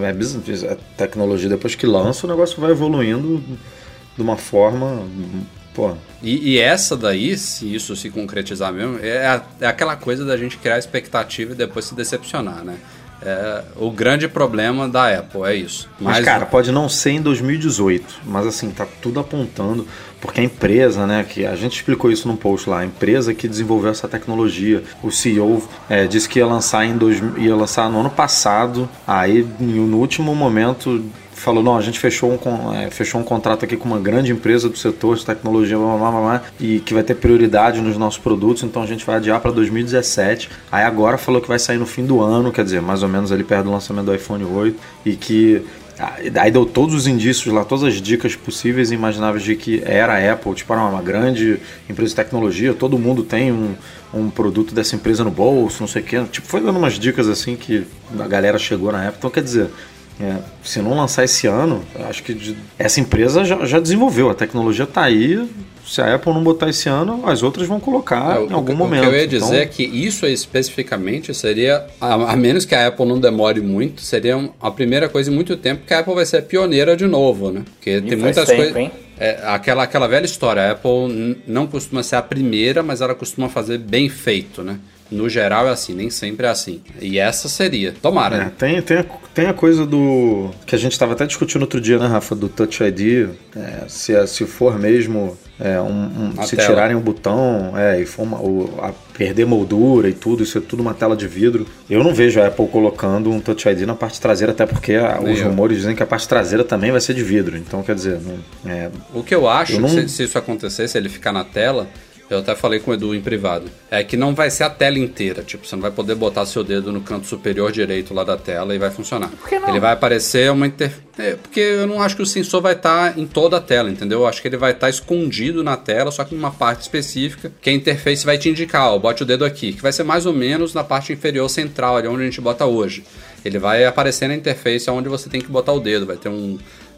É, é, é tecnologia. Depois que lança, o negócio vai evoluindo de uma forma Pô, E, e essa daí, se isso se concretizar mesmo, é, a- é aquela coisa da gente criar expectativa e depois se decepcionar, né? É, o grande problema da Apple é isso. Mas, cara, pode não ser em 2018, mas assim, tá tudo apontando, porque a empresa, né, que a gente explicou isso num post lá, a empresa que desenvolveu essa tecnologia, o CEO é, disse que ia lançar em dois, ia lançar no ano passado, aí no último momento falou, não, a gente fechou um, é, fechou um contrato aqui com uma grande empresa do setor de tecnologia, blá, blá, blá, blá, e que vai ter prioridade nos nossos produtos, então a gente vai adiar para 2017. Aí agora falou que vai sair no fim do ano, quer dizer, mais ou menos ali perto do lançamento do iPhone 8, e que Aí deu todos os indícios lá, todas as dicas possíveis e imagináveis de que era a Apple, tipo, era uma grande empresa de tecnologia, todo mundo tem um, um produto dessa empresa no bolso, não sei o quê. Tipo, foi dando umas dicas assim que a galera chegou na Apple. Então, quer dizer, é, se não lançar esse ano, acho que de- essa empresa já, já desenvolveu, a tecnologia tá aí. Se a Apple não botar esse ano, as outras vão colocar É, em algum o, momento. O que eu ia dizer Então, é que isso aí especificamente seria, a, a menos que a Apple não demore muito, seria um- a primeira coisa em muito tempo que a Apple vai ser pioneira de novo, né? Porque tem faz muitas coisas. É, aquela, aquela velha história, a Apple não costuma ser a primeira, mas ela costuma fazer bem feito, né? No geral é assim, nem sempre é assim. E essa seria. Tomara. É, né? tem, tem, a, tem a coisa do. que a gente estava até discutindo outro dia, né, Rafa? Do Touch ID. é, se, é- se for mesmo. é, um- um- se tela. tirarem o botão é, e for uma- o- a perder moldura e tudo, isso é tudo uma tela de vidro. Eu não vejo a Apple colocando um Touch ID na parte traseira, até porque a- os eu. rumores dizem que a parte traseira também vai ser de vidro. Então, quer dizer, não, é, O que eu acho, Eu não- se, se isso acontecer, se ele ficar na tela, eu até falei com o Edu em privado, é que não vai ser a tela inteira. Tipo, você não vai poder botar seu dedo no canto superior direito lá da tela e vai funcionar. Por que não? Ele vai aparecer uma inter... é, porque eu não acho que o sensor vai estar em toda a tela, entendeu? Eu acho que ele vai estar escondido na tela, só que em uma parte específica, que a interface vai te indicar, ó, bote o dedo aqui, que vai ser mais ou menos na parte inferior central, ali onde a gente bota hoje. Ele vai aparecer na interface onde você tem que botar o dedo, vai ter um,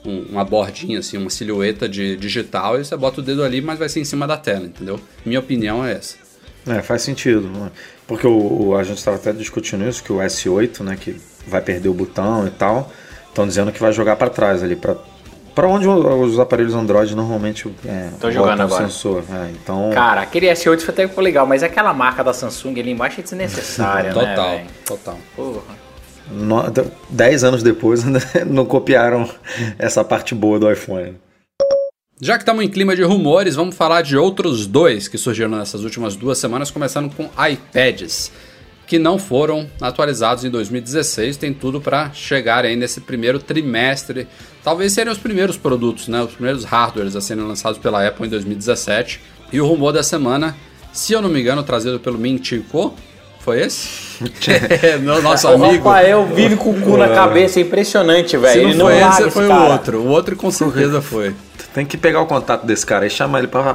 um- uma bordinha, assim, uma silhueta de digital, e você bota o dedo ali, mas vai ser em cima da tela, entendeu? Minha opinião é essa. É, faz sentido. né? Porque o, o- a gente estava até discutindo isso, que o S8, né, que vai perder o botão e tal, estão dizendo que vai jogar para trás ali, para para onde os aparelhos Android normalmente é, Tô jogando agora. sensor. É, então, Cara, aquele S8 foi até ficou legal, mas aquela marca da Samsung ali embaixo é desnecessária, né? Total, total. No- dez anos depois não copiaram essa parte boa do iPhone. Já que estamos em clima de rumores, vamos falar de outros dois que surgiram nessas últimas duas semanas, começando com iPads, que não foram atualizados em 2016, tem tudo para chegar aí nesse primeiro trimestre. Talvez seriam os primeiros produtos, né, os primeiros hardwares a serem lançados pela Apple em 2017. E o rumor da semana, se eu não me engano, trazido pelo Min Chico, foi esse? É, no- nosso O amigo. Rafael vive com o cu na cabeça, é impressionante, Se velho. não Ele não foi larga esse, foi o cara. outro. O outro com certeza foi. Tem que pegar o contato desse cara e chamar ele para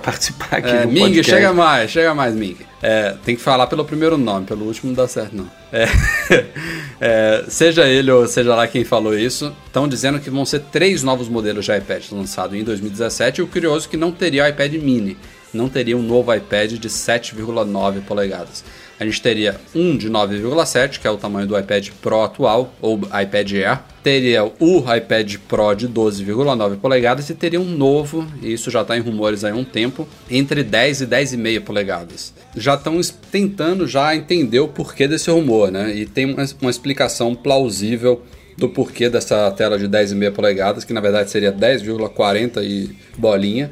participar aqui É, do Ming, podcast. chega mais, chega mais, Ming. É, tem que falar pelo primeiro nome, pelo último não dá certo, não. É, é, seja ele ou seja lá quem falou isso, estão dizendo que vão ser três novos modelos de iPad lançados em 2017. E o curioso é que não teria o iPad mini, não teria um novo iPad de 7,9 polegadas. A gente teria um de 9,7, que é o tamanho do iPad Pro atual, ou iPad Air. Teria o iPad Pro de 12,9 polegadas e teria um novo, e isso já está em rumores há um tempo, entre 10 e 10,5 polegadas. Já estão es- tentando já entender o porquê desse rumor, né? E tem uma, uma explicação plausível do porquê dessa tela de 10,5 polegadas, que na verdade seria 10,40 e bolinha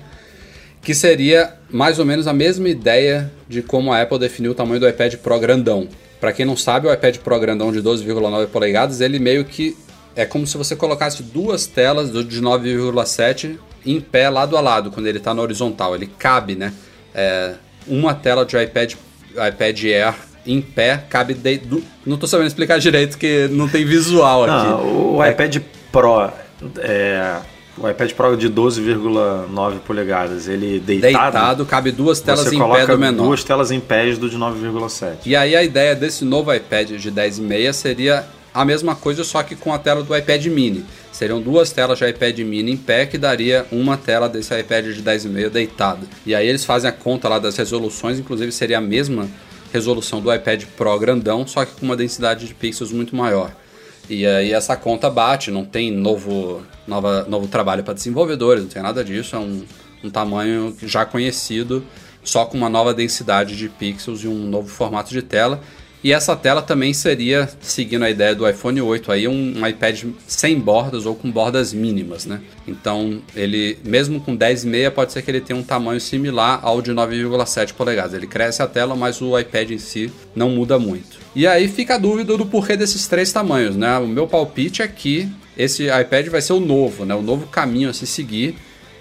que seria mais ou menos a mesma ideia de como a Apple definiu o tamanho do iPad Pro grandão. Para quem não sabe, o iPad Pro grandão de 12,9 polegadas, ele meio que é como se você colocasse duas telas de 9,7 em pé lado a lado, quando ele está na horizontal. Ele cabe, né? É, uma tela de iPad, iPad Air em pé cabe de, do- não tô sabendo explicar direito que não tem visual aqui. Não, o iPad Pro é, o iPad Pro de 12,9 polegadas, ele deitado, Deitado, cabe duas telas você em coloca pé do menor. duas telas em pés do de 9,7. E aí a ideia desse novo iPad de 10,5 seria a mesma coisa, só que com a tela do iPad mini. Seriam duas telas de iPad mini em pé, que daria uma tela desse iPad de 10,5 deitado. E aí eles fazem a conta lá das resoluções, inclusive seria a mesma resolução do iPad Pro grandão, só que com uma densidade de pixels muito maior. E aí essa conta bate, não tem novo, nova, novo trabalho para desenvolvedores, não tem nada disso, é um, um tamanho já conhecido, só com uma nova densidade de pixels e um novo formato de tela. E essa tela também seria, seguindo a ideia do iPhone 8 aí, um iPad sem bordas ou com bordas mínimas, né? Então, ele, mesmo com 10,5, pode ser que ele tenha um tamanho similar ao de 9,7 polegadas. Ele cresce a tela, mas o iPad em si não muda muito. E aí fica a dúvida do porquê desses três tamanhos, né? O meu palpite é que esse iPad vai ser o novo, né? O novo caminho a se seguir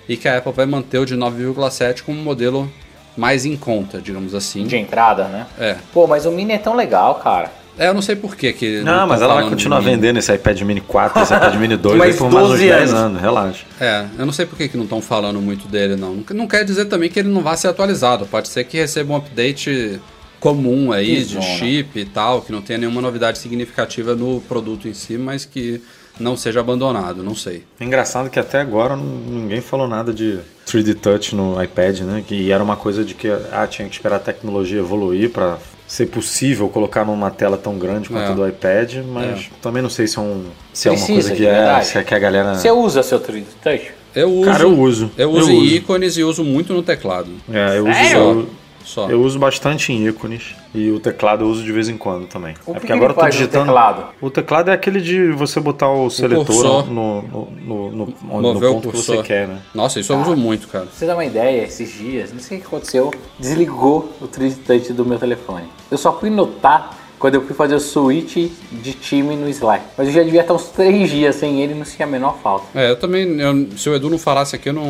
e que a Apple vai manter o de 9,7 como modelo mais em conta, digamos assim. De entrada, né? É. Pô, mas o Mini é tão legal, cara. É, eu não sei por que que Não, mas tão ela vai continuar vendendo esse iPad Mini 4, esse iPad Mini 2 aí Mais por mais uns 12 10 anos. anos, relaxa. É, eu não sei por que que não estão falando muito dele, não. Não- Não quer dizer também que ele não vá ser atualizado. Pode ser que receba um update comum aí, Que de zona. chip e tal, que não tenha nenhuma novidade significativa no produto em si, mas que não seja abandonado, não sei. Engraçado que até agora ninguém falou nada de 3D Touch no iPad, né? Que era uma coisa de que ah, tinha que esperar a tecnologia evoluir para ser possível colocar numa tela tão grande quanto É. a do iPad, mas também não sei se é, um, se é uma coisa que é, se é que a galera. Você usa seu 3D Touch? Eu uso. Cara, eu uso. Eu uso Eu em uso. ícones e uso muito no teclado. É, eu uso, Sério? eu, Só. eu uso bastante em ícones e o teclado eu uso de vez em quando também. O é que porque que agora ele eu tô digitando. teclado? O teclado é aquele de você botar o seletor cursor. no, no, no, no, no o ponto que você quer, né? Nossa, isso eu uso muito, cara. Pra você dar uma ideia, esses dias, não sei o que aconteceu, desligou o 3D Touch do meu telefone. Eu só fui notar quando eu fui fazer o switch de time no Slack. Mas eu já devia estar uns três dias sem ele e não sentia a menor falta. É, eu também. eu- se o Edu não falasse aqui, eu, não,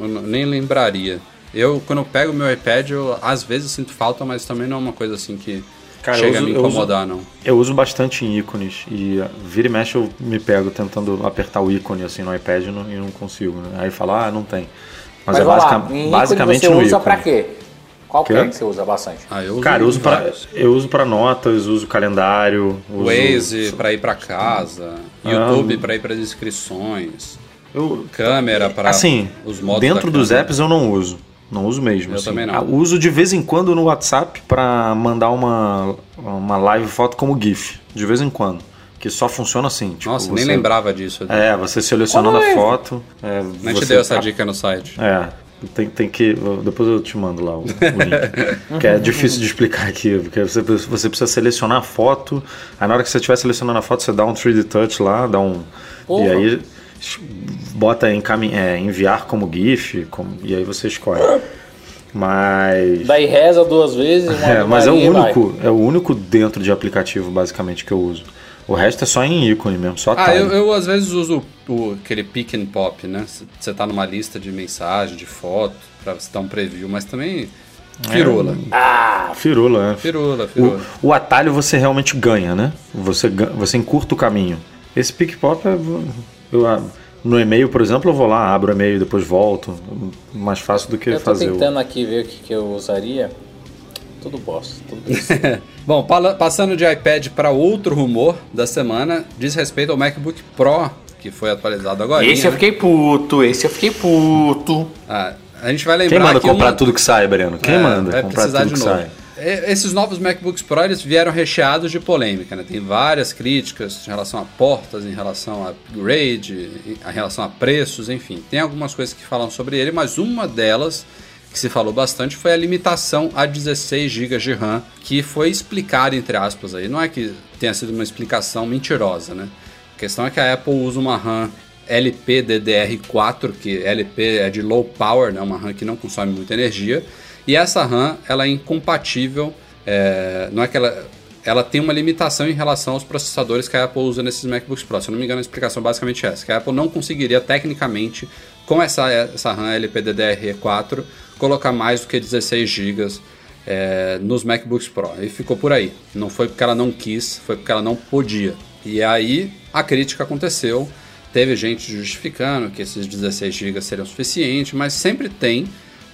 eu não- nem lembraria. Eu, quando eu pego o meu iPad, eu às vezes sinto falta, mas também não é uma coisa assim que Cara, chega uso- a me eu uso- incomodar, não. Eu uso bastante em ícones e vira e mexe eu me pego tentando apertar o ícone assim no iPad e não, e não consigo. Né? Aí fala, ah, não tem. Mas, Mas, é basica- lá, basicamente você no usa ícone. pra quê? Qual que é que você usa bastante? Ah, eu uso Cara, eu uso pra, eu uso pra notas, uso calendário, uso, Waze pra ir pra casa, Ah. YouTube pra ir pras inscrições, eu, câmera pra assim, os modos dentro dos câmera. apps eu não uso. Não uso mesmo. Eu assim. também não. Ah, Uso de vez em quando no WhatsApp pra mandar uma, uma live foto como GIF. De vez em quando. Que só funciona assim. Tipo, Nossa, nem você- lembrava disso. É, você selecionando Como a é? foto. É, Nem te você- deu essa dica no site. É, tem, tem que. Depois eu te mando lá o, o link. que é difícil de explicar aqui, porque você, você precisa selecionar a foto. Aí na hora que você estiver selecionando a foto, você dá um 3D touch lá, dá um. Porra. E aí bota encamin, é, enviar como GIF, como, e aí você escolhe. Mas. Daí reza duas vezes, É, mas é o e vai. único, é o único dentro de aplicativo basicamente que eu uso. O resto é só em ícone mesmo, só Ah, eu, eu às vezes uso o, aquele pick and pop, né? Você tá numa lista de mensagem, de foto, pra você dar um preview, mas também. Firula. Ah, firula, é. Firula, firula. O, o atalho você realmente ganha, né? Você, você encurta o caminho. Esse pick-pop, é, eu, no e-mail, por exemplo, eu vou lá, abro o e-mail, depois volto. Mais fácil do que Eu tô fazer tentando aqui ver o que, que eu usaria. Tudo bosta. Tudo Bom, passando de iPad para outro rumor da semana, diz respeito ao MacBook Pro, que foi atualizado agora. esse eu fiquei puto, esse eu fiquei puto. Ah, a gente vai o... lembrar Quem manda que comprar uma- tudo que sai, Breno? Quem É, manda vai comprar precisar tudo de que novo. sai? E- Esses novos MacBooks Pro eles vieram recheados de polêmica, né? Tem várias críticas em relação a portas, em relação a upgrade, em relação a preços, enfim. Tem algumas coisas que falam sobre ele, mas uma delas que se falou bastante foi a limitação a 16 GB de RAM, que foi explicada entre aspas aí. Não é que tenha sido uma explicação mentirosa, né? A questão é que a Apple usa uma RAM LPDDR4, que LP é de low power, né? Uma RAM que não consome muita energia. E essa RAM, ela é incompatível, é, não é que ela, ela tem uma limitação em relação aos processadores que a Apple usa nesses MacBooks Pro. Se eu não me engano, a explicação basicamente é essa, que a Apple não conseguiria tecnicamente, com essa, essa RAM LPDDR4, colocar mais do que 16 GB é, nos MacBooks Pro. E ficou por aí. Não foi porque ela não quis, foi porque ela não podia. E aí a crítica aconteceu. Teve gente justificando que esses 16 GB seriam suficientes, mas sempre tem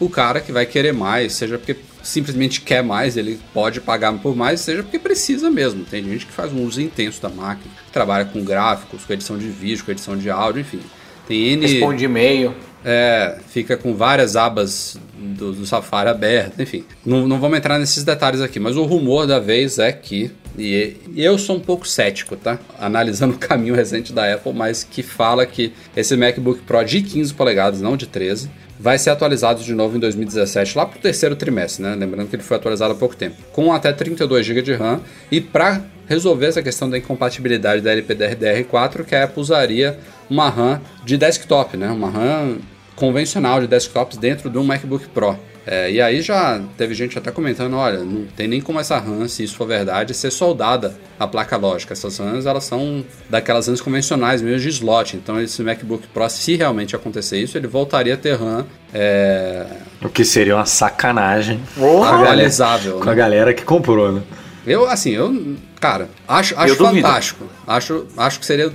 o cara que vai querer mais, seja porque simplesmente quer mais, ele pode pagar por mais, seja porque precisa mesmo. Tem gente que faz um uso intenso da máquina, que trabalha com gráficos, com edição de vídeo, com edição de áudio, enfim. Tem N. Responde e-mail. É, fica com várias abas do, do Safari abertas, enfim. Não, não vamos entrar nesses detalhes aqui, mas o rumor da vez é que, e, e eu sou um pouco cético, tá? Analisando o caminho recente da Apple, mas que fala que esse MacBook Pro de 15 polegadas, não de 13, vai ser atualizado de novo em 2017, lá para o terceiro trimestre, né? Lembrando que ele foi atualizado há pouco tempo, com até 32 GB de RAM. E para resolver essa questão da incompatibilidade da LPDDR4, que a Apple usaria uma RAM de desktop, né? Uma RAM convencional de desktops dentro do MacBook Pro. É, e aí já teve gente até comentando, olha, não tem nem como essa RAM, se isso for verdade, ser soldada a placa lógica. Essas RAMs, elas são daquelas RAMs convencionais mesmo de slot. Então esse MacBook Pro, se realmente acontecer isso, ele voltaria a ter RAM é... O que seria uma sacanagem atualizável. com né? a galera que comprou, né? Eu, assim, eu, cara, acho, acho Eu duvido. fantástico. Acho, acho que seria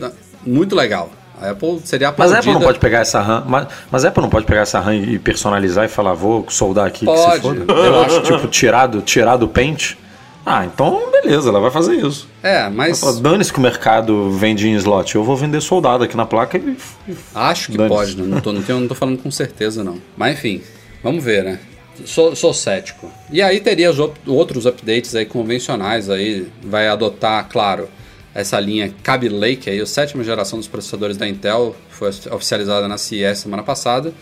muito legal. A Apple seria Mas aplaudida. a Apple não pode pegar essa RAM, mas, mas a Apple não pode pegar essa RAM e personalizar e falar, vou soldar aqui que se Pode. foda? Eu acho Tipo, tirar do, tirar do pente? Ah, então beleza, ela vai fazer isso. É, mas dane-se que o mercado vende em slot, eu vou vender soldado aqui na placa e... acho que pode, né? não, tô, não, tenho, não tô falando com certeza, não. Mas enfim, vamos ver, né? Sou, sou cético. E aí teria os outros updates aí convencionais aí, vai adotar, claro, essa linha Kaby Lake aí, a sétima geração dos processadores da Intel, foi oficializada na CES semana passada.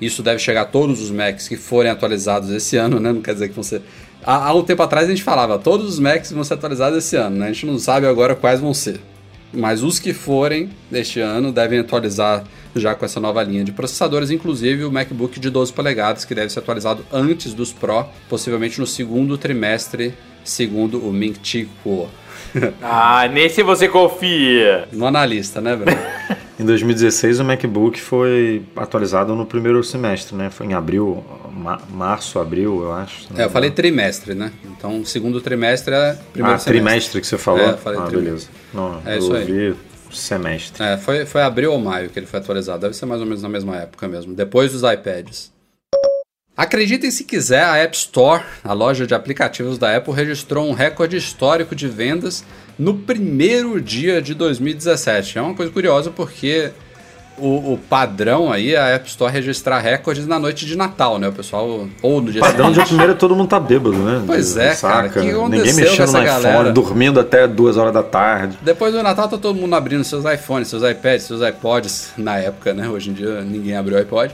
Isso deve chegar a todos os Macs que forem atualizados esse ano, né? Não quer dizer que vão ser. Há, há um tempo atrás a gente falava, todos os Macs vão ser atualizados esse ano, né? A gente não sabe agora quais vão ser. Mas os que forem deste ano devem atualizar já com essa nova linha de processadores, inclusive o MacBook de 12 polegadas, que deve ser atualizado antes dos Pro, possivelmente no segundo trimestre, segundo o Ming Chi Kuo. Ah, nesse você confia. No analista, né, Bruno? Em 2016 o MacBook foi atualizado no primeiro semestre, né? Foi em abril, ma- março, abril, eu acho. É, eu falei trimestre, né? Então, segundo trimestre é primeiro Ah, semestre. trimestre que você falou? É, falei ah, trimestre. beleza. Não, É eu isso aí. ouvi semestre. É, foi, foi abril ou maio que ele foi atualizado. Deve ser mais ou menos na mesma época mesmo. Depois dos iPads. Acreditem se quiser, a App Store, a loja de aplicativos da Apple, registrou um recorde histórico de vendas no primeiro dia de 2017. É uma coisa curiosa porque o, o padrão aí é a App Store registrar recordes na noite de Natal, né? O pessoal. Ou no dia Padrão seguinte. dia primeiro todo mundo tá bêbado, né? Pois é, cara, o que Ninguém mexendo no iPhone, galera? dormindo até duas horas da tarde. Depois do Natal tá todo mundo abrindo seus iPhones, seus iPads, seus iPods na época, né? Hoje em dia ninguém abriu iPod.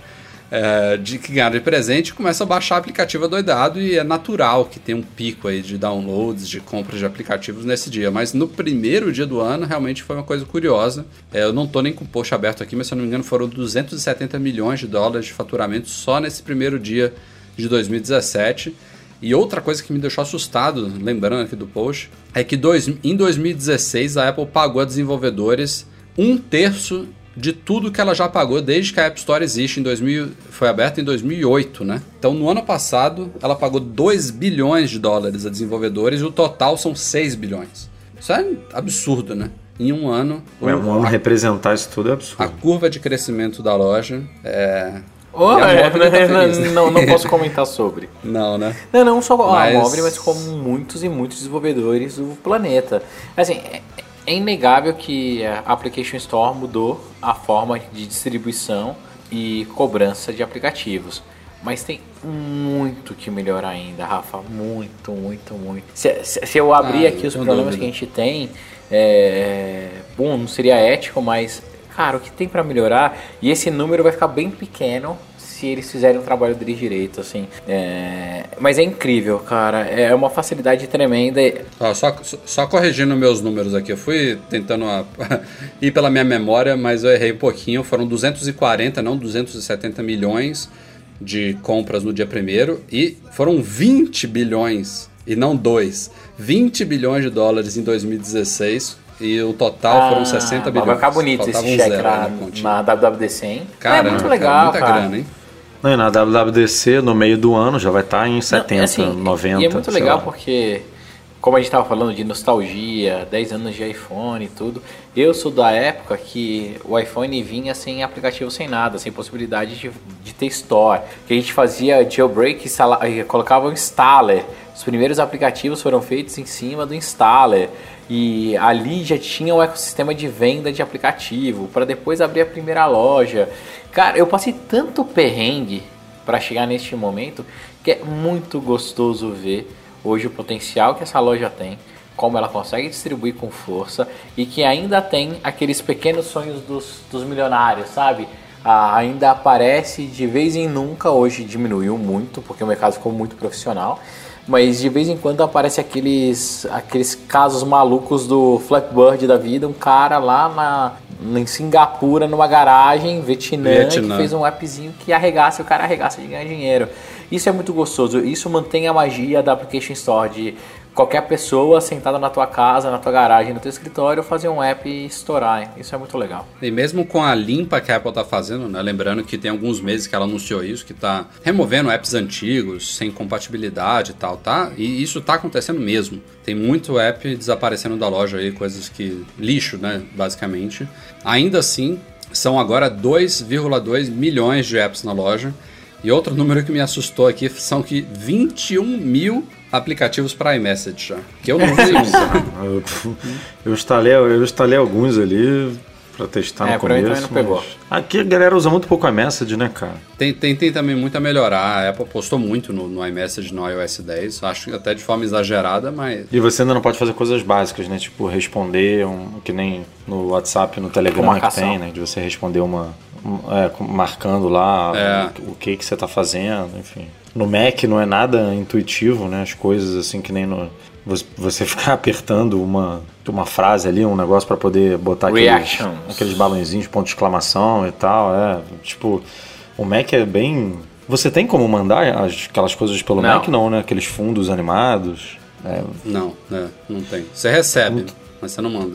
É, de que ganharam de presente começa a baixar aplicativo adoidado e é natural que tenha um pico aí de downloads, de compras de aplicativos nesse dia. Mas no primeiro dia do ano realmente foi uma coisa curiosa. É, eu não tô nem com o post aberto aqui, mas se eu não me engano foram 270 milhões de dólares de faturamento só nesse primeiro dia de 2017. E outra coisa que me deixou assustado, lembrando aqui do post, é que dois, em 2016 a Apple pagou a desenvolvedores um terço de tudo que ela já pagou desde que a App Store existe em 2000, foi aberta em 2008, né? Então no ano passado ela pagou 2 bilhões de dólares a desenvolvedores e o total são 6 bilhões. Isso é absurdo, né? Em um ano, É, um ano a, representar isso tudo é a absurdo. curva de crescimento da loja é. Oh, a é, Móvel tá feliz, né? não, não posso comentar sobre. Não, né? Não, não só Mas- a Móvel, mas como muitos e muitos desenvolvedores do planeta. Assim, é, é inegável que a Application Store mudou a forma de distribuição e cobrança de aplicativos. Mas tem muito que melhorar ainda, Rafa. Muito, muito, muito. Se, se- se eu abrir Ah, aqui eu os problemas dúvida. que a gente tem, é, bom, não seria ético, mas, cara, o que tem pra melhorar, e esse número vai ficar bem pequeno se eles fizerem o trabalho deles direito, assim. É, mas é incrível, cara. É uma facilidade tremenda. Ó, só, só corrigindo meus números aqui, eu fui tentando a- ir pela minha memória, mas eu errei um pouquinho. Foram 240, não 270 milhões de compras no dia primeiro e foram 20 bilhões e não 2. 20 bilhões de dólares em 2016 e o total foram 60 Ah, bilhões. Vai ficar bonito Faltava esse um cheque na, na WWDC, hein? Caramba, é muito cara, legal, muita cara. grana, hein? Não, e na WWDC, no meio do ano, já vai estar em 70, Não, assim, 90. E é muito legal lá. porque, como a gente estava falando de nostalgia, 10 anos de iPhone e tudo, eu sou da época que o iPhone vinha sem aplicativo, sem nada, sem possibilidade de, de ter store. Que a gente fazia jailbreak, instala, eh, colocava um installer. Os primeiros aplicativos foram feitos em cima do installer. E ali já tinha o ecossistema de venda de aplicativo, para depois abrir a primeira loja. Cara, eu passei tanto perrengue para chegar neste momento que é muito gostoso ver hoje o potencial que essa loja tem, como ela consegue distribuir com força e que ainda tem aqueles pequenos sonhos dos, dos milionários, sabe? ah, ainda aparece de vez em nunca, hoje diminuiu muito, porque o mercado ficou muito profissional. Mas de vez em quando aparece aqueles, aqueles casos malucos do Flatbird da vida, um cara lá na, em Singapura, numa garagem, Vietnã, Vietnã. que fez um appzinho que arregaça e o cara arregaça de ganhar dinheiro. Isso é muito gostoso, isso mantém a magia da Application Store, de qualquer pessoa sentada na tua casa, na tua garagem, no teu escritório, fazer um app e estourar. Isso é muito legal. E mesmo com a limpa que a Apple tá fazendo, né? Lembrando que tem alguns meses que ela anunciou isso, que tá removendo apps antigos, sem compatibilidade e tal, tá? E isso tá acontecendo mesmo. Tem muito app desaparecendo da loja aí, coisas que. lixo, né? Basicamente. Ainda assim, são agora 2,2 milhões de apps na loja. E outro número que me assustou aqui são que 21 mil aplicativos para iMessage já. Que eu não vi um. Eu, eu, instalei, eu instalei alguns ali pra testar É, no começo. também não pegou. mas Aqui a galera usa muito pouco a message, né, cara? Tem, tem, tem também muito a melhorar. A Apple postou muito no, no iMessage no iOS 10. Acho que até de forma exagerada, mas. E você ainda não pode fazer coisas básicas, né? Tipo, responder, um, que nem no WhatsApp, no Telegram que tem, né? De você responder uma. um- é, marcando lá É. o, o que, que você tá fazendo, enfim. No Mac não é nada intuitivo, né? As coisas assim que nem no. você- ficar apertando uma, uma frase ali, um negócio pra poder botar aqueles, aqueles balãozinhos, ponto de exclamação e tal. É, tipo, o Mac é bem. Você tem como mandar as- aquelas coisas pelo Não. Mac, não, né? Aqueles fundos animados. É Não, né, não tem. Você recebe, mas você não manda.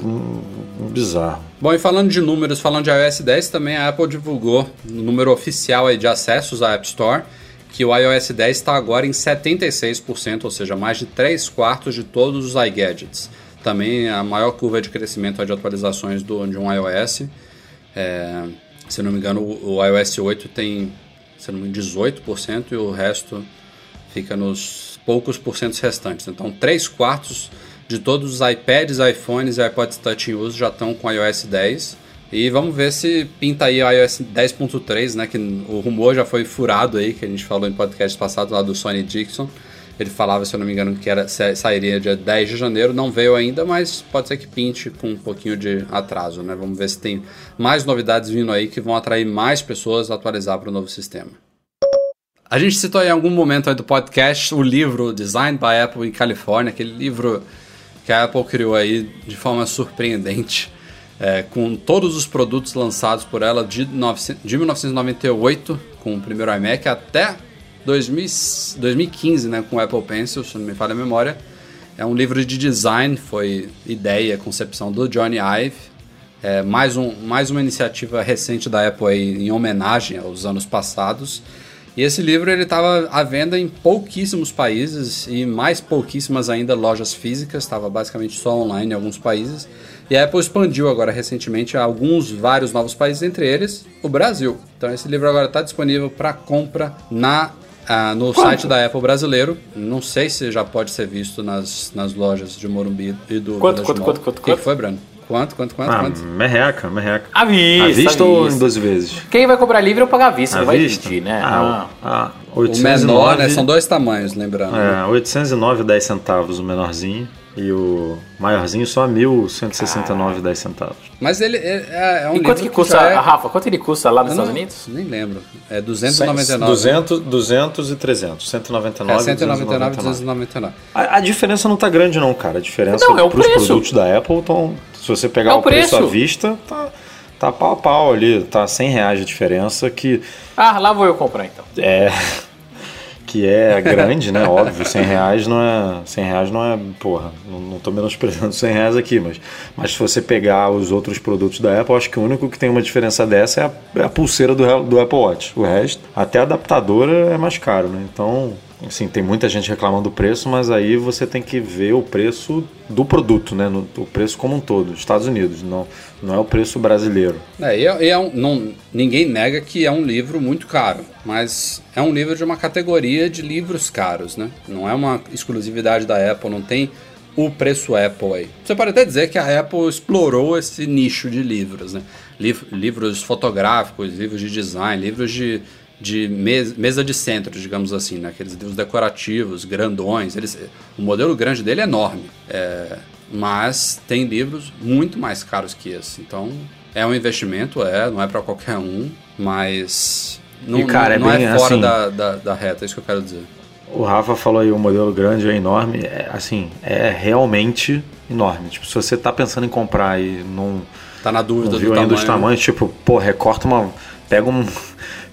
bizarro. Bom, e falando de números, falando de iOS 10, também a Apple divulgou o número oficial aí de acessos à App Store, que o iOS 10 está agora em 76%, ou seja, mais de 3 quartos de todos os iGadgets. Também a maior curva de crescimento aí de atualizações do, de um iOS. É, se não me engano, o, o iOS 8 tem se não me engano, 18% e o resto fica nos poucos porcentos restantes. Então, 3 quartos de todos os iPads, iPhones e iPods Touch em uso já estão com iOS 10. E vamos ver se pinta aí o iOS 10.3, né? Que o rumor já foi furado aí, que a gente falou em podcast passado lá do Sony Dixon. Ele falava, se eu não me engano, que era, sa- sairia dia 10 de janeiro, não veio ainda, mas pode ser que pinte com um pouquinho de atraso, né? Vamos ver se tem mais novidades vindo aí que vão atrair mais pessoas a atualizar para o novo sistema. A gente citou em algum momento do podcast o livro Design by Apple em Califórnia, aquele livro que a Apple criou aí de forma surpreendente, é, com todos os produtos lançados por ela de, 900 de 1998, com o primeiro iMac, até 2000 2015, né, com o Apple Pencil, se não me falha a memória. É um livro de design, foi ideia, concepção do Johnny Ive. É mais, um, mais uma iniciativa recente da Apple aí, em homenagem aos anos passados. E esse livro ele estava à venda em pouquíssimos países e mais pouquíssimas ainda lojas físicas, estava basicamente só online em alguns países. E a Apple expandiu agora recentemente a alguns, vários novos países, entre eles o Brasil. Então esse livro agora está disponível para compra na ah, no site da Apple brasileiro. Não sei se já pode ser visto nas, nas lojas de Morumbi e do Quanto, Village quanto, quanto, quanto, O que quanto? que foi, Brano? Quanto, quanto, quanto, Ah, quanto? merreca, merreca. À vista, À vista à ou em vista. 12 vezes? Quem vai comprar livre ou pagar à vista, À não vai existir, né? Ah, ah, O 809, menor, né? São dois tamanhos, lembrando. É, 809 10 centavos o menorzinho e o maiorzinho só 1.169 10 centavos. Mas ele é, é- é um E quanto que custa, é- Rafa, quanto ele custa lá nos Estados Unidos? Nem lembro. É 299. 200, 200 e 300. 199 É e 199, 299. 299. A, a diferença não tá grande não, cara. A diferença Não, é o pros preço. produtos da Apple estão... Se você pegar É o o preço à preço. vista, tá, tá pau a pau ali. Tá 100 reais de diferença que Ah, lá vou eu comprar então. é... Que é grande, né? Óbvio, 100 reais não é. 100 reais não é. Porra, não, não tô menosprezando 100 reais aqui, mas, mas se você pegar os outros produtos da Apple, acho que o único que tem uma diferença dessa é a, é a pulseira do, do Apple Watch. O resto, até a adaptadora é mais caro, né? Então, assim, tem muita gente reclamando do preço, mas aí você tem que ver o preço do produto, né? No, o preço como um todo, Estados Unidos, não, não é o preço brasileiro. É, e é, é um, não, ninguém nega que é um livro muito caro, mas é um livro de uma categoria de livros caros, né? Não é uma exclusividade da Apple, não tem o preço Apple aí. Você pode até dizer que a Apple explorou esse nicho de livros, né? Liv- livros fotográficos, livros de design, livros de, de mes- mesa de centro, digamos assim, né? Aqueles livros decorativos, grandões. Eles, o modelo grande dele é enorme. É, mas tem livros muito mais caros que esse. Então, É um investimento, é, não é para qualquer um, mas não, E, cara, não, é não bem é fora assim- da, da, da reta, é isso que eu quero dizer. O Rafa falou aí, o modelo grande é enorme. É, assim, é realmente enorme. Tipo, se você tá pensando em comprar e não, Tá na dúvida não do viu tamanho. ainda os tamanhos, tipo, pô, recorta uma. Pega um.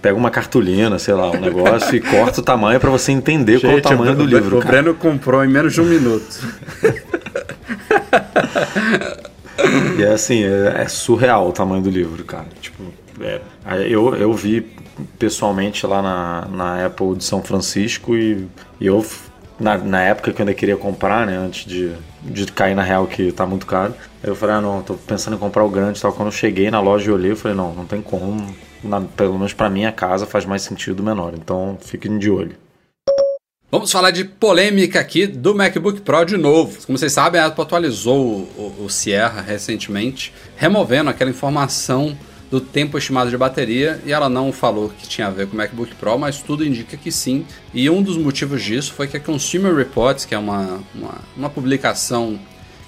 Pega uma cartolina, sei lá, um negócio e corta o tamanho pra você entender qual é o tamanho do livro. O. Breno comprou em menos de um minuto. E é assim, é, é surreal o tamanho do livro, cara. Tipo, é, eu, eu vi pessoalmente lá na, na Apple de São Francisco e, e eu, na, na época que eu ainda queria comprar, né, antes de, de cair na real que tá muito caro, eu falei, ah, não, tô pensando em comprar o grande e tal. Quando eu cheguei na loja e olhei, eu falei, não, não tem como. Na- pelo menos pra minha casa faz mais sentido menor. Então fiquem de olho. Vamos falar de polêmica aqui do MacBook Pro de novo. Como vocês sabem, a Apple atualizou o, o- o Sierra recentemente, removendo aquela informação do tempo estimado de bateria e ela não falou que tinha a ver com o MacBook Pro, mas tudo indica que sim. E um dos motivos disso foi que a Consumer Reports, que é uma, uma, uma publicação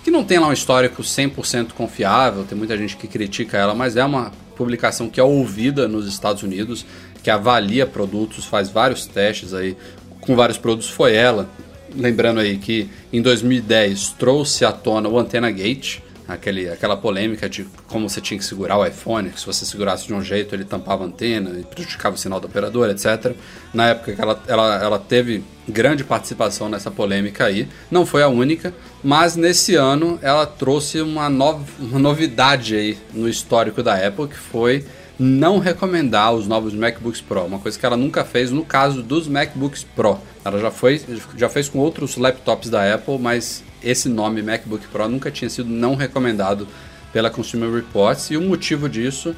que não tem lá um histórico 100% confiável, tem muita gente que critica ela, mas é uma publicação que é ouvida nos Estados Unidos, que avalia produtos, faz vários testes aí com vários produtos, foi ela. Lembrando aí que em 2010 trouxe à tona o Antenna Gate, aquele, aquela polêmica de como você tinha que segurar o iPhone, que se você segurasse de um jeito ele tampava a antena e prejudicava o sinal da operadora, etc. Na época que ela, ela, ela teve grande participação nessa polêmica aí, não foi a única, mas nesse ano ela trouxe uma, nova, uma novidade aí no histórico da Apple, que foi não recomendar os novos MacBooks Pro, uma coisa que ela nunca fez no caso dos MacBooks Pro. Ela já, foi, já fez com outros laptops da Apple, mas esse nome MacBook Pro nunca tinha sido não recomendado pela Consumer Reports e o motivo disso,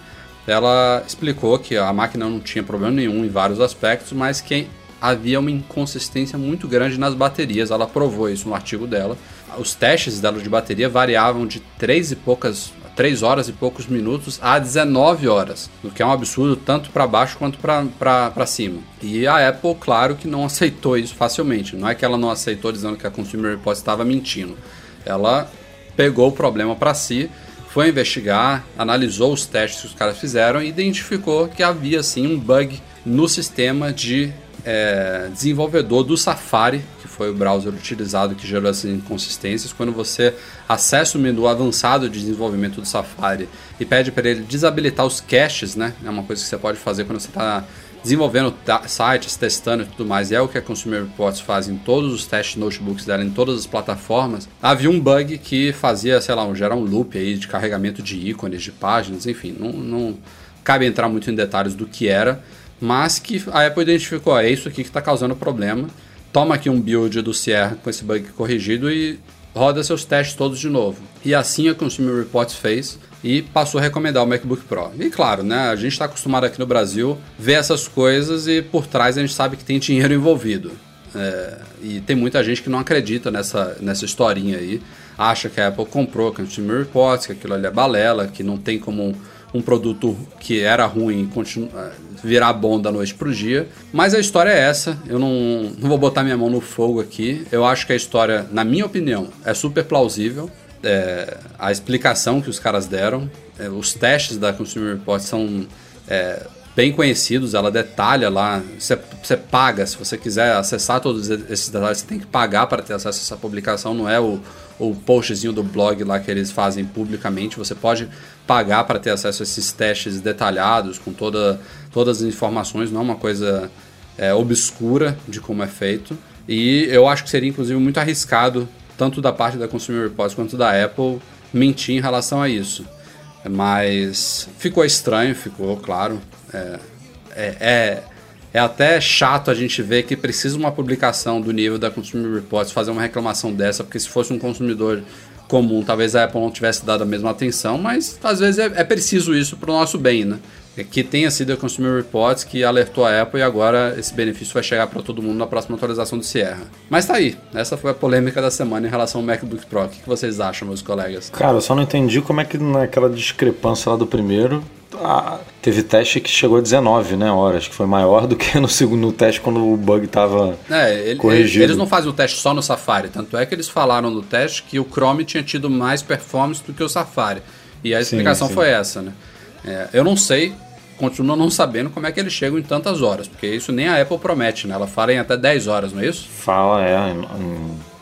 ela explicou que a máquina não tinha problema nenhum em vários aspectos, mas que havia uma inconsistência muito grande nas baterias. Ela provou isso no artigo dela. Os testes dela de bateria variavam de 3 e poucas 3 horas e poucos minutos a 19 horas, o que é um absurdo tanto para baixo quanto para cima. E a Apple, claro que não aceitou isso facilmente. Não é que ela não aceitou dizendo que a Consumer Reports estava mentindo. Ela pegou o problema para si, foi investigar, analisou os testes que os caras fizeram e identificou que havia sim um bug no sistema de é, desenvolvedor do Safari, que foi o browser utilizado que gerou essas inconsistências. Quando você acessa o menu avançado de desenvolvimento do Safari e pede para ele desabilitar os caches, né? É uma coisa que você pode fazer quando você está desenvolvendo sites, testando e tudo mais, e é o que a Consumer Reports faz em todos os testes notebooks dela, em todas as plataformas, havia um bug que fazia, sei lá, um, gerar um loop aí de carregamento de ícones, de páginas, enfim, não, não cabe entrar muito em detalhes do que era, mas que a Apple identificou, é isso aqui que está causando problema, toma aqui um build do Sierra com esse bug corrigido e roda seus testes todos de novo. E assim a Consumer Reports fez e passou a recomendar o MacBook Pro. E claro, né, a gente está acostumado aqui no Brasil ver essas coisas e por trás a gente sabe que tem dinheiro envolvido. É, e tem muita gente que não acredita nessa, nessa historinha aí, acha que a Apple comprou a Consumer Reports, que aquilo ali é balela, que não tem como um, produto que era ruim eh, virar bom da noite pro dia. Mas a história é essa. Eu não, não vou botar minha mão no fogo aqui. Eu acho que a história, na minha opinião, é super plausível. É, a explicação que os caras deram, é, os testes da Consumer Reports são é, bem conhecidos. Ela detalha lá. Você, você paga, se você quiser acessar todos esses detalhes, você tem que pagar para ter acesso a essa publicação. Não é o, o postzinho do blog lá que eles fazem publicamente. Você pode pagar para ter acesso a esses testes detalhados, com toda, todas as informações, não é uma coisa é, obscura de como é feito. E eu acho que seria, inclusive, muito arriscado, tanto da parte da Consumer Reports quanto da Apple, mentir em relação a isso. Mas ficou estranho, ficou, claro. É, é, é, é até chato a gente ver que precisa uma publicação do nível da Consumer Reports fazer uma reclamação dessa, porque se fosse um consumidor comum, talvez a Apple não tivesse dado a mesma atenção, mas às vezes é, é preciso isso para o nosso bem, né? Que tenha sido a Consumer Reports que alertou a Apple e agora esse benefício vai chegar para todo mundo na próxima atualização do Sierra. Mas tá aí, essa foi a polêmica da semana em relação ao MacBook Pro. O que vocês acham, meus colegas? Cara, eu só não entendi como é que naquela discrepância lá do primeiro. ah, teve teste que chegou a 19 né, horas, que foi maior do que no segundo teste quando o bug tava É, ele- corrigido. eles não fazem o teste só no Safari, tanto é que eles falaram no teste que o Chrome tinha tido mais performance do que o Safari. E a explicação sim. foi essa, né? É, eu não sei, continuo não sabendo como é que eles chegam em tantas horas, porque isso nem a Apple promete, né? Ela fala em até 10 horas, não é isso? Fala, é,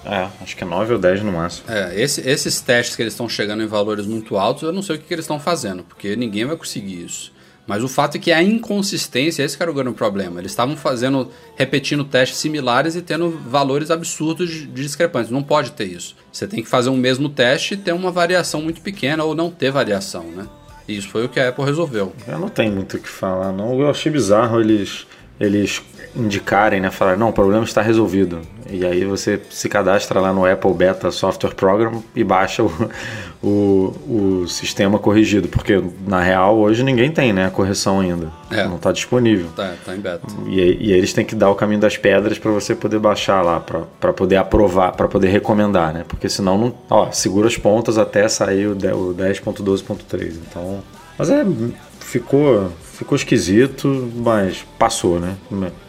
é, acho que é 9 ou 10 no máximo. É, esse- esses testes que eles estão chegando em valores muito altos, eu não sei o que, que eles estão fazendo, porque ninguém vai conseguir isso. Mas o fato é que a inconsistência, esse que era o grande problema. Eles estavam fazendo, repetindo testes similares e tendo valores absurdos de discrepância. Não pode ter isso. Você tem que fazer um mesmo teste e ter uma variação muito pequena ou não ter variação, né? Isso foi o que a Apple resolveu. Eu não tenho muito o que falar, não. Eu achei bizarro eles, eles indicarem, né? Falar, não, o problema está resolvido. E aí você se cadastra lá no Apple Beta Software Program e baixa o, o, o sistema corrigido. Porque na real hoje ninguém tem, né? A correção ainda. É. Não está disponível. Tá, tá em beta. E, e aí eles têm que dar o caminho das pedras para você poder baixar lá, para poder aprovar, para poder recomendar, né? Porque senão não. Ó, segura as pontas até sair o 10.12.3. Então. Mas é. Ficou, ficou esquisito, mas passou, né?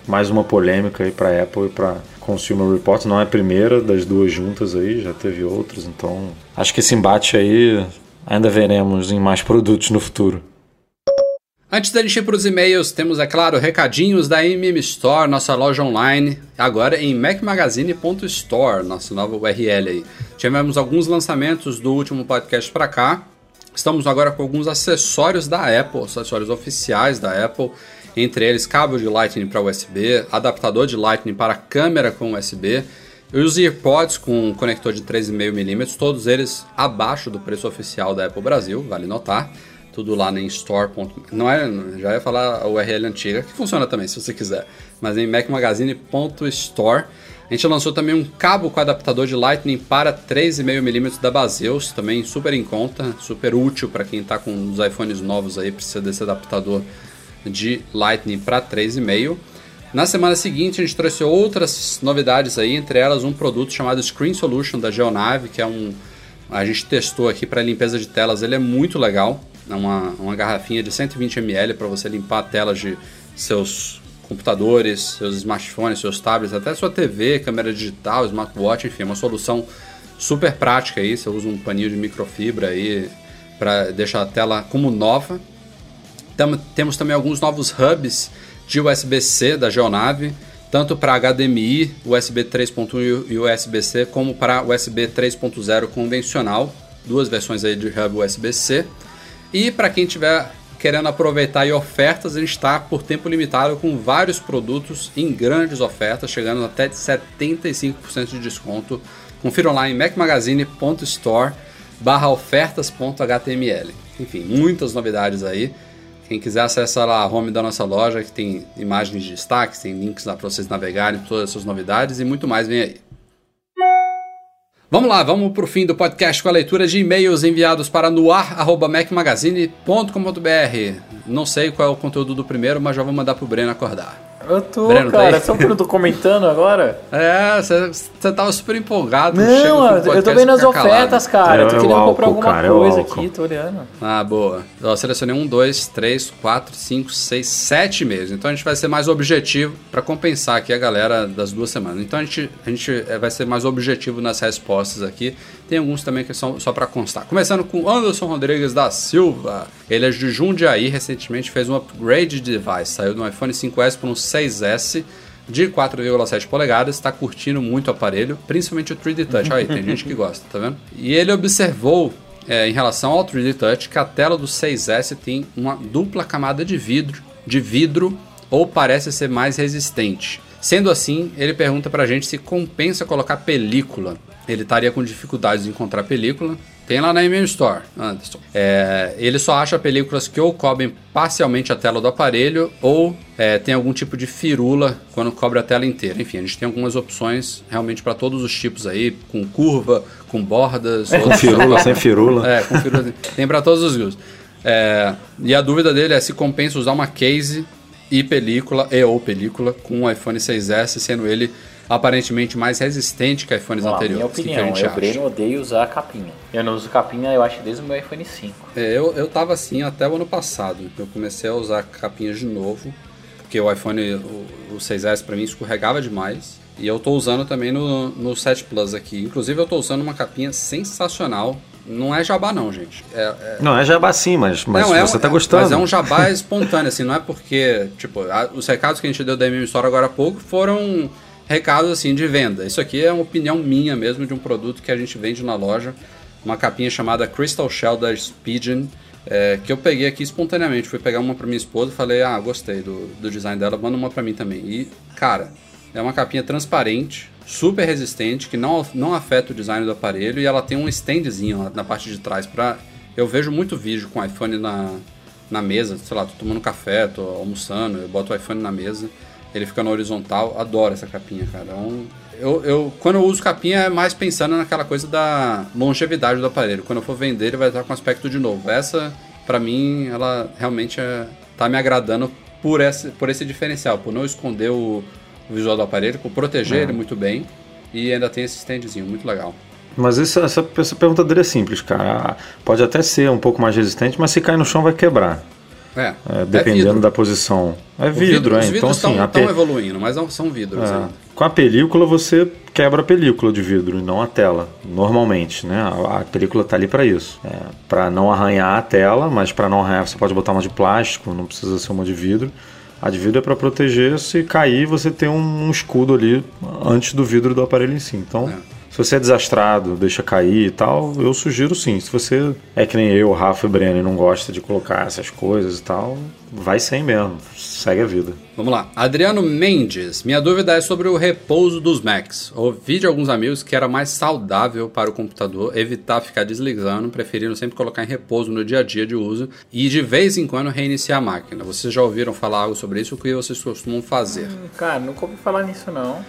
Mais uma polêmica aí para Apple e para Consumer Reports. Não é a primeira das duas juntas aí, já teve outras. Então. Acho que esse embate aí ainda veremos em mais produtos no futuro. Antes da gente ir para os e-mails, temos, é claro, recadinhos da MM Store, nossa loja online, agora em macmagazine.store, nossa nova URL aí. Tivemos alguns lançamentos do último podcast para cá. Estamos agora com alguns acessórios da Apple, acessórios oficiais da Apple, entre eles cabo de Lightning para USB, adaptador de Lightning para câmera com USB, e os AirPods com conector de 3,5mm, todos eles abaixo do preço oficial da Apple Brasil, vale notar tudo lá em store. Não é, já ia falar a URL antiga, que funciona também se você quiser, mas em macmagazine.store. A gente lançou também um cabo com adaptador de Lightning para 3,5mm da Baseus, também super em conta, super útil para quem está com os iPhones novos aí, precisa desse adaptador de Lightning para 3,5. Na semana seguinte a gente trouxe outras novidades aí, entre elas um produto chamado Screen Solution da Geonave, que é um a gente testou aqui para limpeza de telas, ele é muito legal. É uma, uma garrafinha de 120 ml para você limpar telas de seus computadores, seus smartphones, seus tablets, até sua TV, câmera digital, smartwatch, enfim, é uma solução super prática aí. Você usa um paninho de microfibra aí para deixar a tela como nova. Tam, temos também alguns novos hubs de USB-C da Geonave, tanto para HDMI, USB 3.1 e USB-C, como para USB 3.0 convencional, duas versões aí de hub USB-C. E para quem tiver querendo aproveitar aí ofertas, a gente está por tempo limitado com vários produtos em grandes ofertas, chegando até de 75% de desconto. Confira lá em macmagazine.store barra ofertas.html. Enfim, muitas novidades aí. Quem quiser acessar lá a home da nossa loja, que tem imagens de destaque, tem links lá para vocês navegarem, todas essas novidades e muito mais vem aí. Vamos lá, vamos para o fim do podcast com a leitura de e-mails enviados para noar.macmagazine.com.br. Não sei qual é o conteúdo do primeiro, mas já vou mandar pro Breno acordar. Eu tô, Breno, tá cara. eu tô comentando agora. É, você tava super empolgado. Não, eu tô vendo as fica calado. ofertas, cara. Eu tô É querendo álcool, comprar alguma cara, é coisa aqui, tô olhando. Ah, boa. Eu selecionei um, dois, três, quatro, cinco, seis, sete meses. Então a gente vai ser mais objetivo para compensar aqui a galera das duas semanas. Então a gente, a gente eh, vai ser mais objetivo nas respostas aqui. Tem alguns também que são só para constar. Começando com Anderson Rodrigues da Silva. Ele é de Jundiaí, recentemente fez um upgrade de device. Saiu do iPhone 5S para um 6S de 4,7 polegadas, está curtindo muito o aparelho, principalmente o 3D Touch. Olha aí, tem gente que gosta, tá vendo? E ele observou é, em relação ao 3D Touch que a tela do 6S tem uma dupla camada de vidro, de vidro ou parece ser mais resistente. Sendo assim, ele pergunta pra gente se compensa colocar película. Ele estaria com dificuldades de encontrar película. Tem lá na MM Store, Anderson. É, ele só acha películas que ou cobrem parcialmente a tela do aparelho ou é, tem algum tipo de firula quando cobre a tela inteira. Enfim, a gente tem algumas opções realmente para todos os tipos aí, com curva, com bordas. Com firula, sem firula. é, com firula. Tem para todos os gostos. É, e a dúvida dele é se compensa usar uma case e película, e ou película, com o iPhone 6S, sendo ele aparentemente mais resistente que iPhones minha anteriores. O que que a opinião, gente eu, acha? Breno, odeio usar capinha. Eu não uso capinha, eu acho, desde o meu iPhone 5. É, eu, eu tava assim até o ano passado. Eu comecei a usar capinhas de novo, porque o iPhone, o, o 6S pra mim escorregava demais. E eu tô usando também no, no 7 Plus aqui. Inclusive eu tô usando uma capinha sensacional não é jabá não, gente. É, é- Não, é jabá sim, mas, mas não, é você um- tá é- gostando. Mas é um jabá espontâneo, assim, não é porque, tipo, a- os recados que a gente deu da MM Store agora há pouco foram recados, assim, de venda. Isso aqui é uma opinião minha mesmo de um produto que a gente vende na loja, uma capinha chamada Crystal Shell da Spigen, é, que eu peguei aqui espontaneamente. Fui pegar uma pra minha esposa falei, ah, gostei do, do design dela, manda uma pra mim também. E, cara, é uma capinha transparente, super resistente, que não, não afeta o design do aparelho e ela tem um standzinho na parte de trás pra... Eu vejo muito vídeo com o iPhone na, na mesa, sei lá, tô tomando café, tô almoçando, eu boto o iPhone na mesa, ele fica na horizontal, adoro essa capinha, cara. É um- eu, eu, quando eu uso capinha é mais pensando naquela coisa da longevidade do aparelho. Quando eu for vender, ele vai estar com aspecto de novo. Essa, pra mim, ela realmente é, tá me agradando por esse, por esse diferencial, por não esconder o, o visual do aparelho, por proteger ele muito bem e ainda tem esse standzinho, muito legal. Mas isso- essa, essa pergunta dele é simples, cara. Pode até ser um pouco mais resistente, mas se cair no chão vai quebrar. É, É, dependendo vidro. da posição. É O vidro, é. Os Então, vidros assim, estão pe- evoluindo, mas não são vidros É. ainda. Com a película você quebra a película de vidro e não a tela, normalmente, né? A, a película tá ali para isso, é, para não arranhar a tela, mas para não arranhar você pode botar uma de plástico, não precisa ser uma de vidro. A de vidro é para proteger, se cair você tem um, um escudo ali antes do vidro do aparelho em si. Então, É. se você é desastrado, deixa cair e tal, eu sugiro sim. Se você é que nem eu, Rafa e Breno, e não gosta de colocar essas coisas e tal, vai sem mesmo, segue a vida. Vamos lá. Adriano Mendes. Minha dúvida é sobre o repouso dos Macs. Ouvi de alguns amigos que era mais saudável para o computador evitar ficar desligando, preferindo sempre colocar em repouso no dia a dia de uso e de vez em quando reiniciar a máquina. Vocês já ouviram falar algo sobre isso? O que vocês costumam fazer? Cara, nunca ouvi falar nisso não.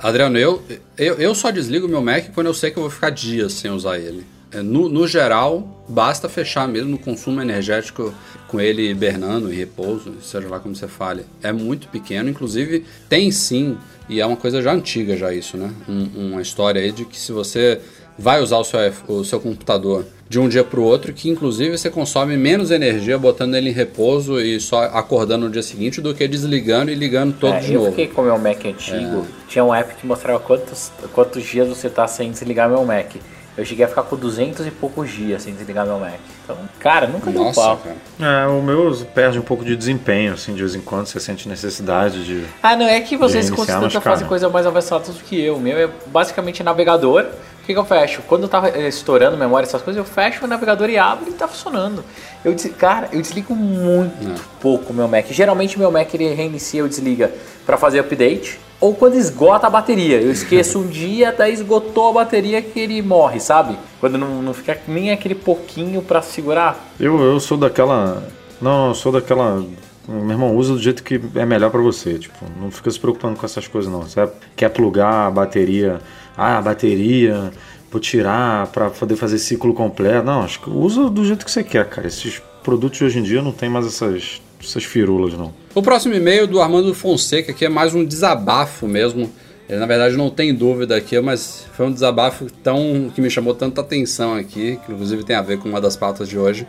Adriano, eu, eu, eu só desligo meu Mac quando eu sei que eu vou ficar dias sem usar ele. É, No, no geral, basta fechar mesmo o consumo energético com ele hibernando em repouso, seja lá como você fale. É muito pequeno, inclusive tem sim, e é uma coisa já antiga já isso, né? Um- uma história aí de que se você vai usar o seu, o seu computador de um dia para o outro, que inclusive você consome menos energia botando ele em repouso e só acordando no dia seguinte do que desligando e ligando todo É, de eu novo. fiquei com o meu Mac antigo, tinha um app que mostrava quantos, quantos dias você tá sem desligar meu Mac. Eu cheguei a ficar com 200 e poucos dias sem desligar meu Mac. Então, cara, nunca deu Nossa, pau. cara. É, o meu perde um pouco de desempenho, assim, de vez em quando você sente necessidade de. Ah, não, é que vocês costumam mas, fazer cara. coisas mais avançadas do que eu. O meu é basicamente navegador. O que, que eu fecho? Quando eu tava eh, estourando memória, essas coisas, eu fecho o navegador e abro e tá funcionando. Eu, des- cara, eu desligo muito pouco o meu Mac. Geralmente meu Mac ele reinicia ou desliga pra fazer update. Ou quando esgota a bateria. Eu esqueço um dia, daí esgotou a bateria que ele morre, sabe? Quando não, não fica nem aquele pouquinho pra segurar. Eu, eu sou daquela. Não, eu sou daquela. Meu irmão, usa do jeito que é melhor pra você. Tipo, não fica se preocupando com essas coisas, não. Você quer plugar a bateria. Ah, a bateria. Vou tirar pra poder fazer ciclo completo. Não, acho que usa do jeito que você quer, cara. Esses produtos hoje em dia não tem mais essas, essas firulas, não. O próximo e-mail do Armando Fonseca, que é mais um desabafo mesmo. Ele, na verdade, não tem dúvida aqui, mas foi um desabafo tão que me chamou tanta atenção aqui, que inclusive tem a ver com uma das pautas de hoje,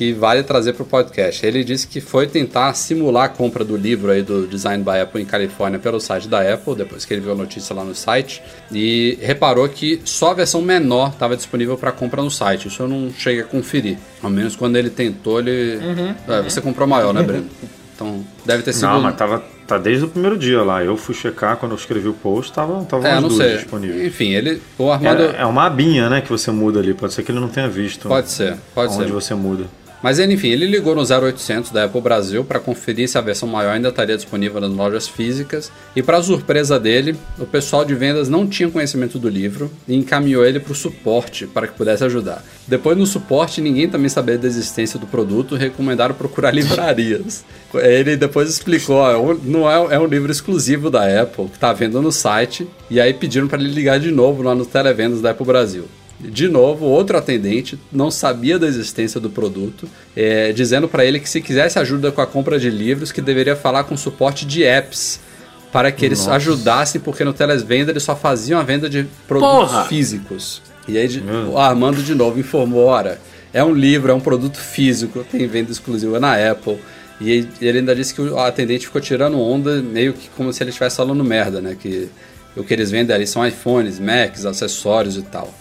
que vale trazer para o podcast. Ele disse que foi tentar simular a compra do livro aí do Design by Apple em Califórnia pelo site da Apple, depois que ele viu a notícia lá no site, e reparou que só a versão menor estava disponível para compra no site. Isso eu não cheguei a conferir. Ao menos quando ele tentou, ele. É, você comprou maior, né, Breno? Então deve ter sido. Não, mas tava, tá desde o primeiro dia lá. Eu fui checar quando eu escrevi o post, tava, tava É, as não duas sei. disponíveis. Enfim, ele. O Armando. É, é uma abinha, né, que você muda ali. Pode ser que ele não tenha visto. Pode ser, pode onde ser. você muda. Mas enfim, ele ligou no 0800 da Apple Brasil para conferir se a versão maior ainda estaria disponível nas lojas físicas. E para surpresa dele, o pessoal de vendas não tinha conhecimento do livro e encaminhou ele para o suporte para que pudesse ajudar. Depois no suporte, ninguém também sabia da existência do produto e recomendaram procurar livrarias. Ele depois explicou, ó, não é, é um livro exclusivo da Apple que está vendo no site e aí pediram para ele ligar de novo lá no televendas da Apple Brasil. De novo, outro atendente não sabia da existência do produto, é, dizendo para ele que se quisesse ajuda com a compra de livros, que deveria falar com suporte de apps para que eles ajudassem, porque no televenda eles só faziam a venda de produtos Porra! físicos. E aí de- o Armando de novo informou, ora, é um livro, é um produto físico, tem venda exclusiva na Apple. E ele- ele ainda disse que o atendente ficou tirando onda, meio que como se ele estivesse falando merda, né? Que o que eles vendem ali são iPhones, Macs, acessórios e tal.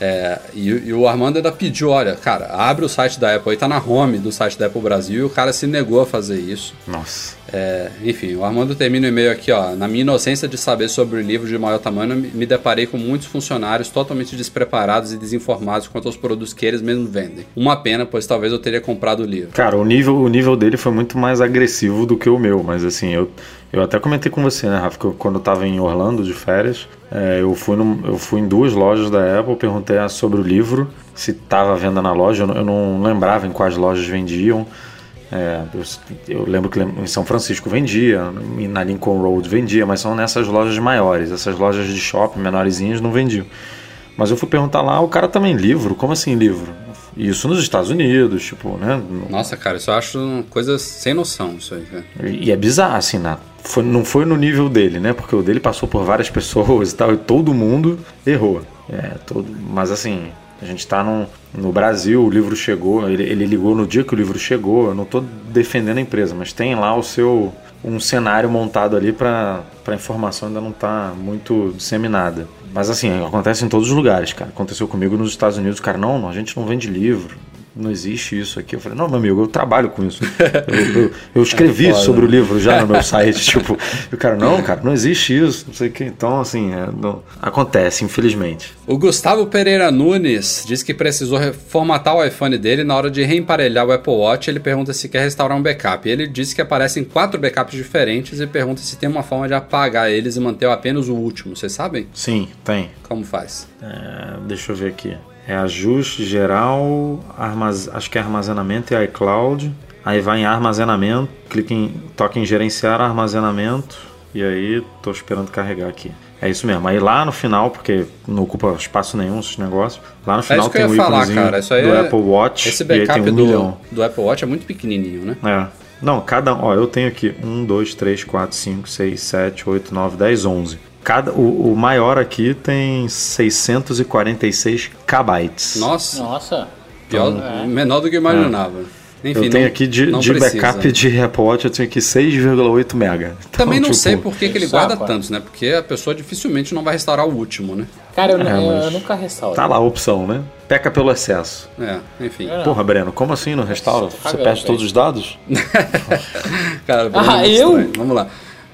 É, e, e o Armando ainda pediu, olha, cara, abre o site da Apple, aí tá na home do site da Apple Brasil, e o cara se negou a fazer isso. Nossa. É, enfim, o Armando termina o e-mail aqui, ó. Na minha inocência de saber sobre o livro de maior tamanho, me deparei com muitos funcionários totalmente despreparados e desinformados quanto aos produtos que eles mesmos vendem. Uma pena, pois talvez eu teria comprado o livro. Cara, o nível, o nível dele foi muito mais agressivo do que o meu, mas assim, eu, eu até comentei com você, né, Rafa, que eu, quando eu tava em Orlando de férias, é, eu, fui num- eu fui em duas lojas da Apple, perguntei sobre o livro, se tava à venda na loja, eu, não- eu não lembrava em quais lojas vendiam. É, eu, lembro que em São Francisco vendia, e na Lincoln Road vendia, mas são nessas lojas maiores, essas lojas de shopping menorzinhas não vendiam. Mas eu fui perguntar lá, o cara também livro? Como assim livro? Isso nos Estados Unidos, tipo, né? Nossa, cara, isso eu acho coisa sem noção, isso aí, cara. E é bizarro, assim, na, foi, não foi no nível dele, né? Porque o dele passou por várias pessoas e tal, e todo mundo errou. É, todo, mas assim, a gente tá num, no Brasil, o livro chegou, ele, ele ligou no dia que o livro chegou, eu não tô defendendo a empresa, mas tem lá o seu um cenário montado ali para a informação ainda não tá muito disseminada. Mas assim, acontece em todos os lugares, cara. Aconteceu comigo nos Estados Unidos, cara, não, a gente não vende livro. Não existe isso aqui. Eu falei, não, meu amigo, eu trabalho com isso. Eu, eu- eu escrevi foda. sobre o livro já no meu site. tipo, e o cara, não, cara, não existe isso. Não sei o que. Então, assim, é, não- acontece, infelizmente. O Gustavo Pereira Nunes diz que precisou reformatar o iPhone dele na hora de reemparelhar o Apple Watch. Ele pergunta se quer restaurar um backup. Ele disse que aparecem quatro backups diferentes e pergunta se tem uma forma de apagar eles e manter apenas o último. Vocês sabem Sim, tem. como faz? É, deixa eu ver aqui. É ajuste geral, armaz... acho que é armazenamento e iCloud. Aí vai em armazenamento, clica em, toca em gerenciar armazenamento e aí tô esperando carregar aqui. É isso mesmo. Aí lá no final, porque não ocupa espaço nenhum esses negócios, lá no É final isso que tem eu o ia falar, cara. Isso aí do é- Apple Watch Esse backup um do, milhão. do Apple Watch é muito pequenininho, né? É. Não, cada. Ó, eu tenho aqui 1, 2, 3, 4, 5, 6, 7, 8, 9, 10, 11. Cada, o, o maior aqui tem 646 kbytes. Nossa, Nossa. pior, menor do que eu imaginava. Enfim, eu tenho não- aqui de, de backup de Apple Watch, eu tenho aqui 6,8 mega. Então, Também não tipo, sei por que, que ele guarda é. tantos, né? Porque a pessoa dificilmente não vai restaurar o último, né? Cara, eu, É, eu- eu nunca restauro. Tá lá a opção, né? Peca pelo excesso. É, enfim. É. Porra, Breno, como assim não restaura? Tô Você perde todos os dados? Cara, Ah, é muito eu? estranho. Vamos lá.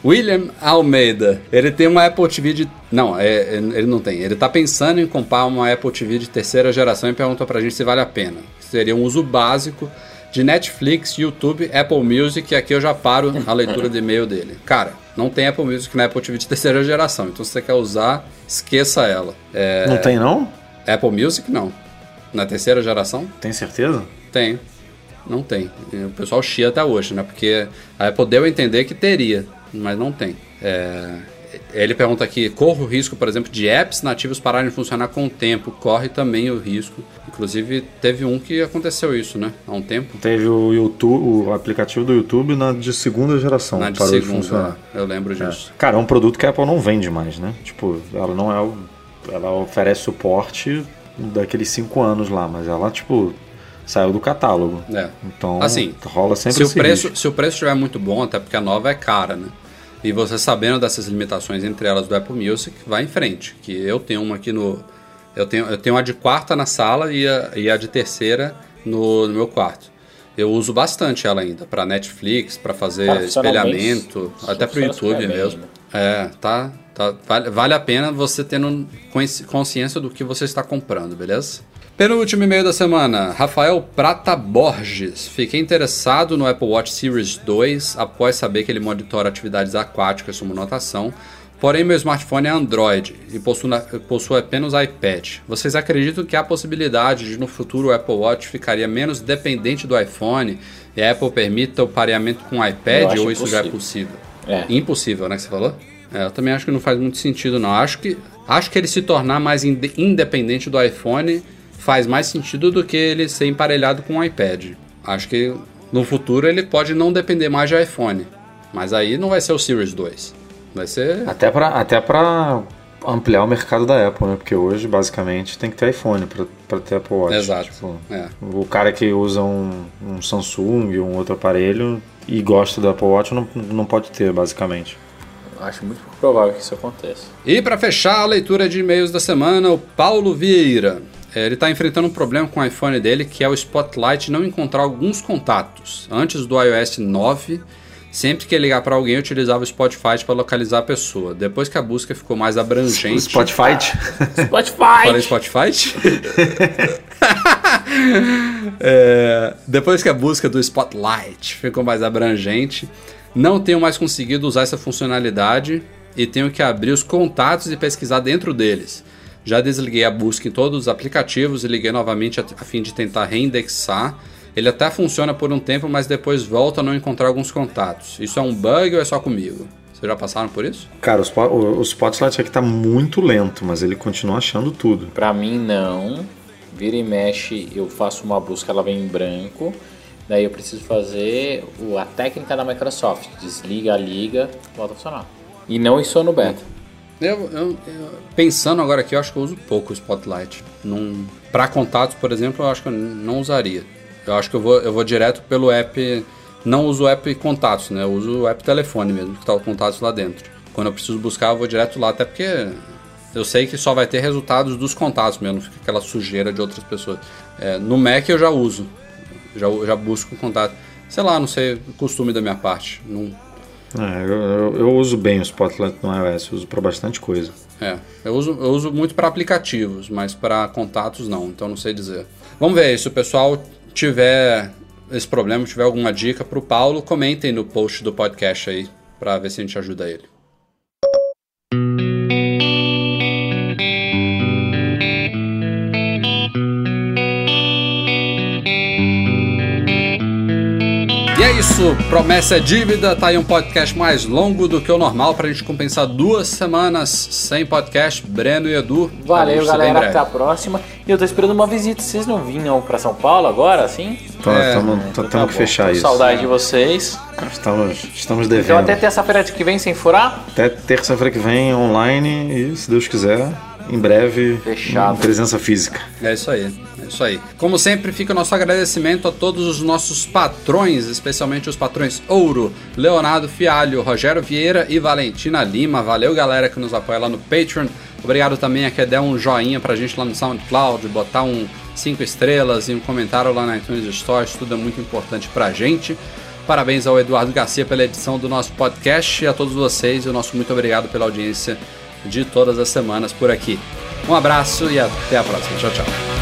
William Almeida, ele tem uma Apple TV de. Não, é- é- ele não tem. Ele tá pensando em comprar uma Apple TV de terceira geração e perguntou pra gente se vale a pena. Seria um uso básico de Netflix, YouTube, Apple Music, e aqui eu já paro a leitura de e-mail dele. Cara, não tem Apple Music na Apple TV de terceira geração, então se você quer usar, esqueça ela. É, Não tem, não? Apple Music, não. Na terceira geração, Tem certeza? tem. Não tem. O pessoal chia até hoje, né? Porque a Apple deu a entender que teria, mas não tem. É, Ele pergunta aqui: corre o risco, por exemplo, de apps nativos pararem de funcionar com o tempo? Corre também o risco. Inclusive, teve um que aconteceu isso, né? Há um tempo. Teve o YouTube, o aplicativo do YouTube na de segunda geração. Na de parou de segunda, funcionar. eu lembro disso. Cara, é um produto que a Apple não vende mais, né? Tipo, ela não é. Ela oferece suporte daqueles cinco anos lá, mas ela, tipo, saiu do catálogo. É. Então, Assim, rola sempre se o preço risco. se o preço estiver muito bom até porque a nova é cara né e você sabendo dessas limitações entre elas do Apple Music vai em frente que eu tenho uma aqui no eu tenho eu tenho a de quarta na sala e a, e a de terceira no, no meu quarto eu uso bastante ela ainda para Netflix para fazer Cara, bem. espelhamento até para o YouTube bem mesmo é tá, tá vale, vale a pena você tendo consci- consciência do que você está comprando beleza Penúltimo e-mail da semana, Rafael Prata Borges. Fiquei interessado no Apple Watch Series 2 após saber que ele monitora atividades aquáticas como natação. Porém, meu smartphone é Android e possui, na- possui apenas iPad. Vocês acreditam que há possibilidade de no futuro o Apple Watch ficaria menos dependente do iPhone e a Apple permita o pareamento com o iPad ou isso já é impossível. possível? É. Impossível, né, que você falou? É, eu também acho que não faz muito sentido, não. Acho que, acho que ele se tornar mais inde- independente do iPhone faz mais sentido do que ele ser emparelhado com o iPad. Acho que no futuro ele pode não depender mais de iPhone. Mas aí não vai ser o Series 2. Vai ser. Até pra, até pra ampliar o mercado da Apple, né? Porque hoje, basicamente, tem que ter iPhone pra ter Apple Watch. Exato. Tipo, É. O cara que usa um, um Samsung, um outro aparelho e gosta do Apple Watch não, não pode ter, basicamente. Acho muito provável que isso aconteça. E para fechar a leitura de e-mails da semana, o Paulo Vieira. É, Ele está enfrentando um problema com o iPhone dele, que é o Spotlight não encontrar alguns contatos. Antes do iOS 9, sempre que ele ligar para alguém, eu utilizava o Spotify para localizar a pessoa. Depois que a busca ficou mais abrangente. O Spotify? Falei Spotify? É, depois que a busca do Spotlight ficou mais abrangente, não tenho mais conseguido usar essa funcionalidade e tenho que abrir os contatos e pesquisar dentro deles. Já desliguei a busca em todos os aplicativos e liguei novamente a, a fim de tentar reindexar. Ele até funciona por um tempo, mas depois volta a não encontrar alguns contatos. Isso é um bug ou é só comigo? Vocês já passaram por isso? Cara, o, o, o Spotlight aqui tá muito lento, mas ele continua achando tudo. Pra mim, não. Vira e mexe, eu faço uma busca, ela vem em branco. Daí eu preciso fazer o- a técnica da Microsoft. Desliga, liga, volta a funcionar. E não isso no beta. Eu, eu- eu- pensando agora aqui, eu acho que eu uso pouco o Spotlight. Pra contatos, por exemplo, eu acho que eu não usaria. Eu acho que eu vou, eu vou direto pelo app. Não uso o app contatos, né? Eu uso o app telefone mesmo, que tá o contatos lá dentro. Quando eu preciso buscar, eu vou direto lá, até porque eu sei que só vai ter resultados dos contatos mesmo, fica aquela sujeira de outras pessoas. É, no Mac eu já uso. Já, já busco o contato. Sei lá, não sei, costume da minha parte. Não, É, eu, eu- eu uso bem o Spotlight no iOS, uso pra bastante coisa. É, eu uso, eu uso muito para aplicativos, mas para contatos não, então não sei dizer. Vamos ver se o pessoal tiver esse problema, tiver alguma dica pro Paulo, comentem no post do podcast aí, para ver se a gente ajuda ele. Isso, promessa é dívida, tá aí um podcast mais longo do que o normal pra gente compensar duas semanas sem podcast, Breno e Edu. Valeu, galera. Até a próxima. E eu tô esperando uma visita. Vocês não vinham pra São Paulo agora, assim? Então, É, tamo- Então tamo tá que fechar Tô isso. Saudade de vocês. Estamos, estamos Então devendo. até terça-feira que vem sem furar. Até terça-feira que vem online e, se Deus quiser, em breve, Fechado. presença física. É isso aí, isso aí. Como sempre, fica o nosso agradecimento a todos os nossos patrões, especialmente os patrões Ouro, Leonardo Fialho, Rogério Vieira e Valentina Lima. Valeu, galera que nos apoia lá no Patreon. Obrigado também a quem der um joinha pra gente lá no SoundCloud, botar um 5 estrelas e um comentário lá na iTunes Store, isso tudo é muito importante pra gente. Parabéns ao Eduardo Garcia pela edição do nosso podcast e a todos vocês, o nosso muito obrigado pela audiência de todas as semanas por aqui. Um abraço e até a próxima. Tchau, tchau.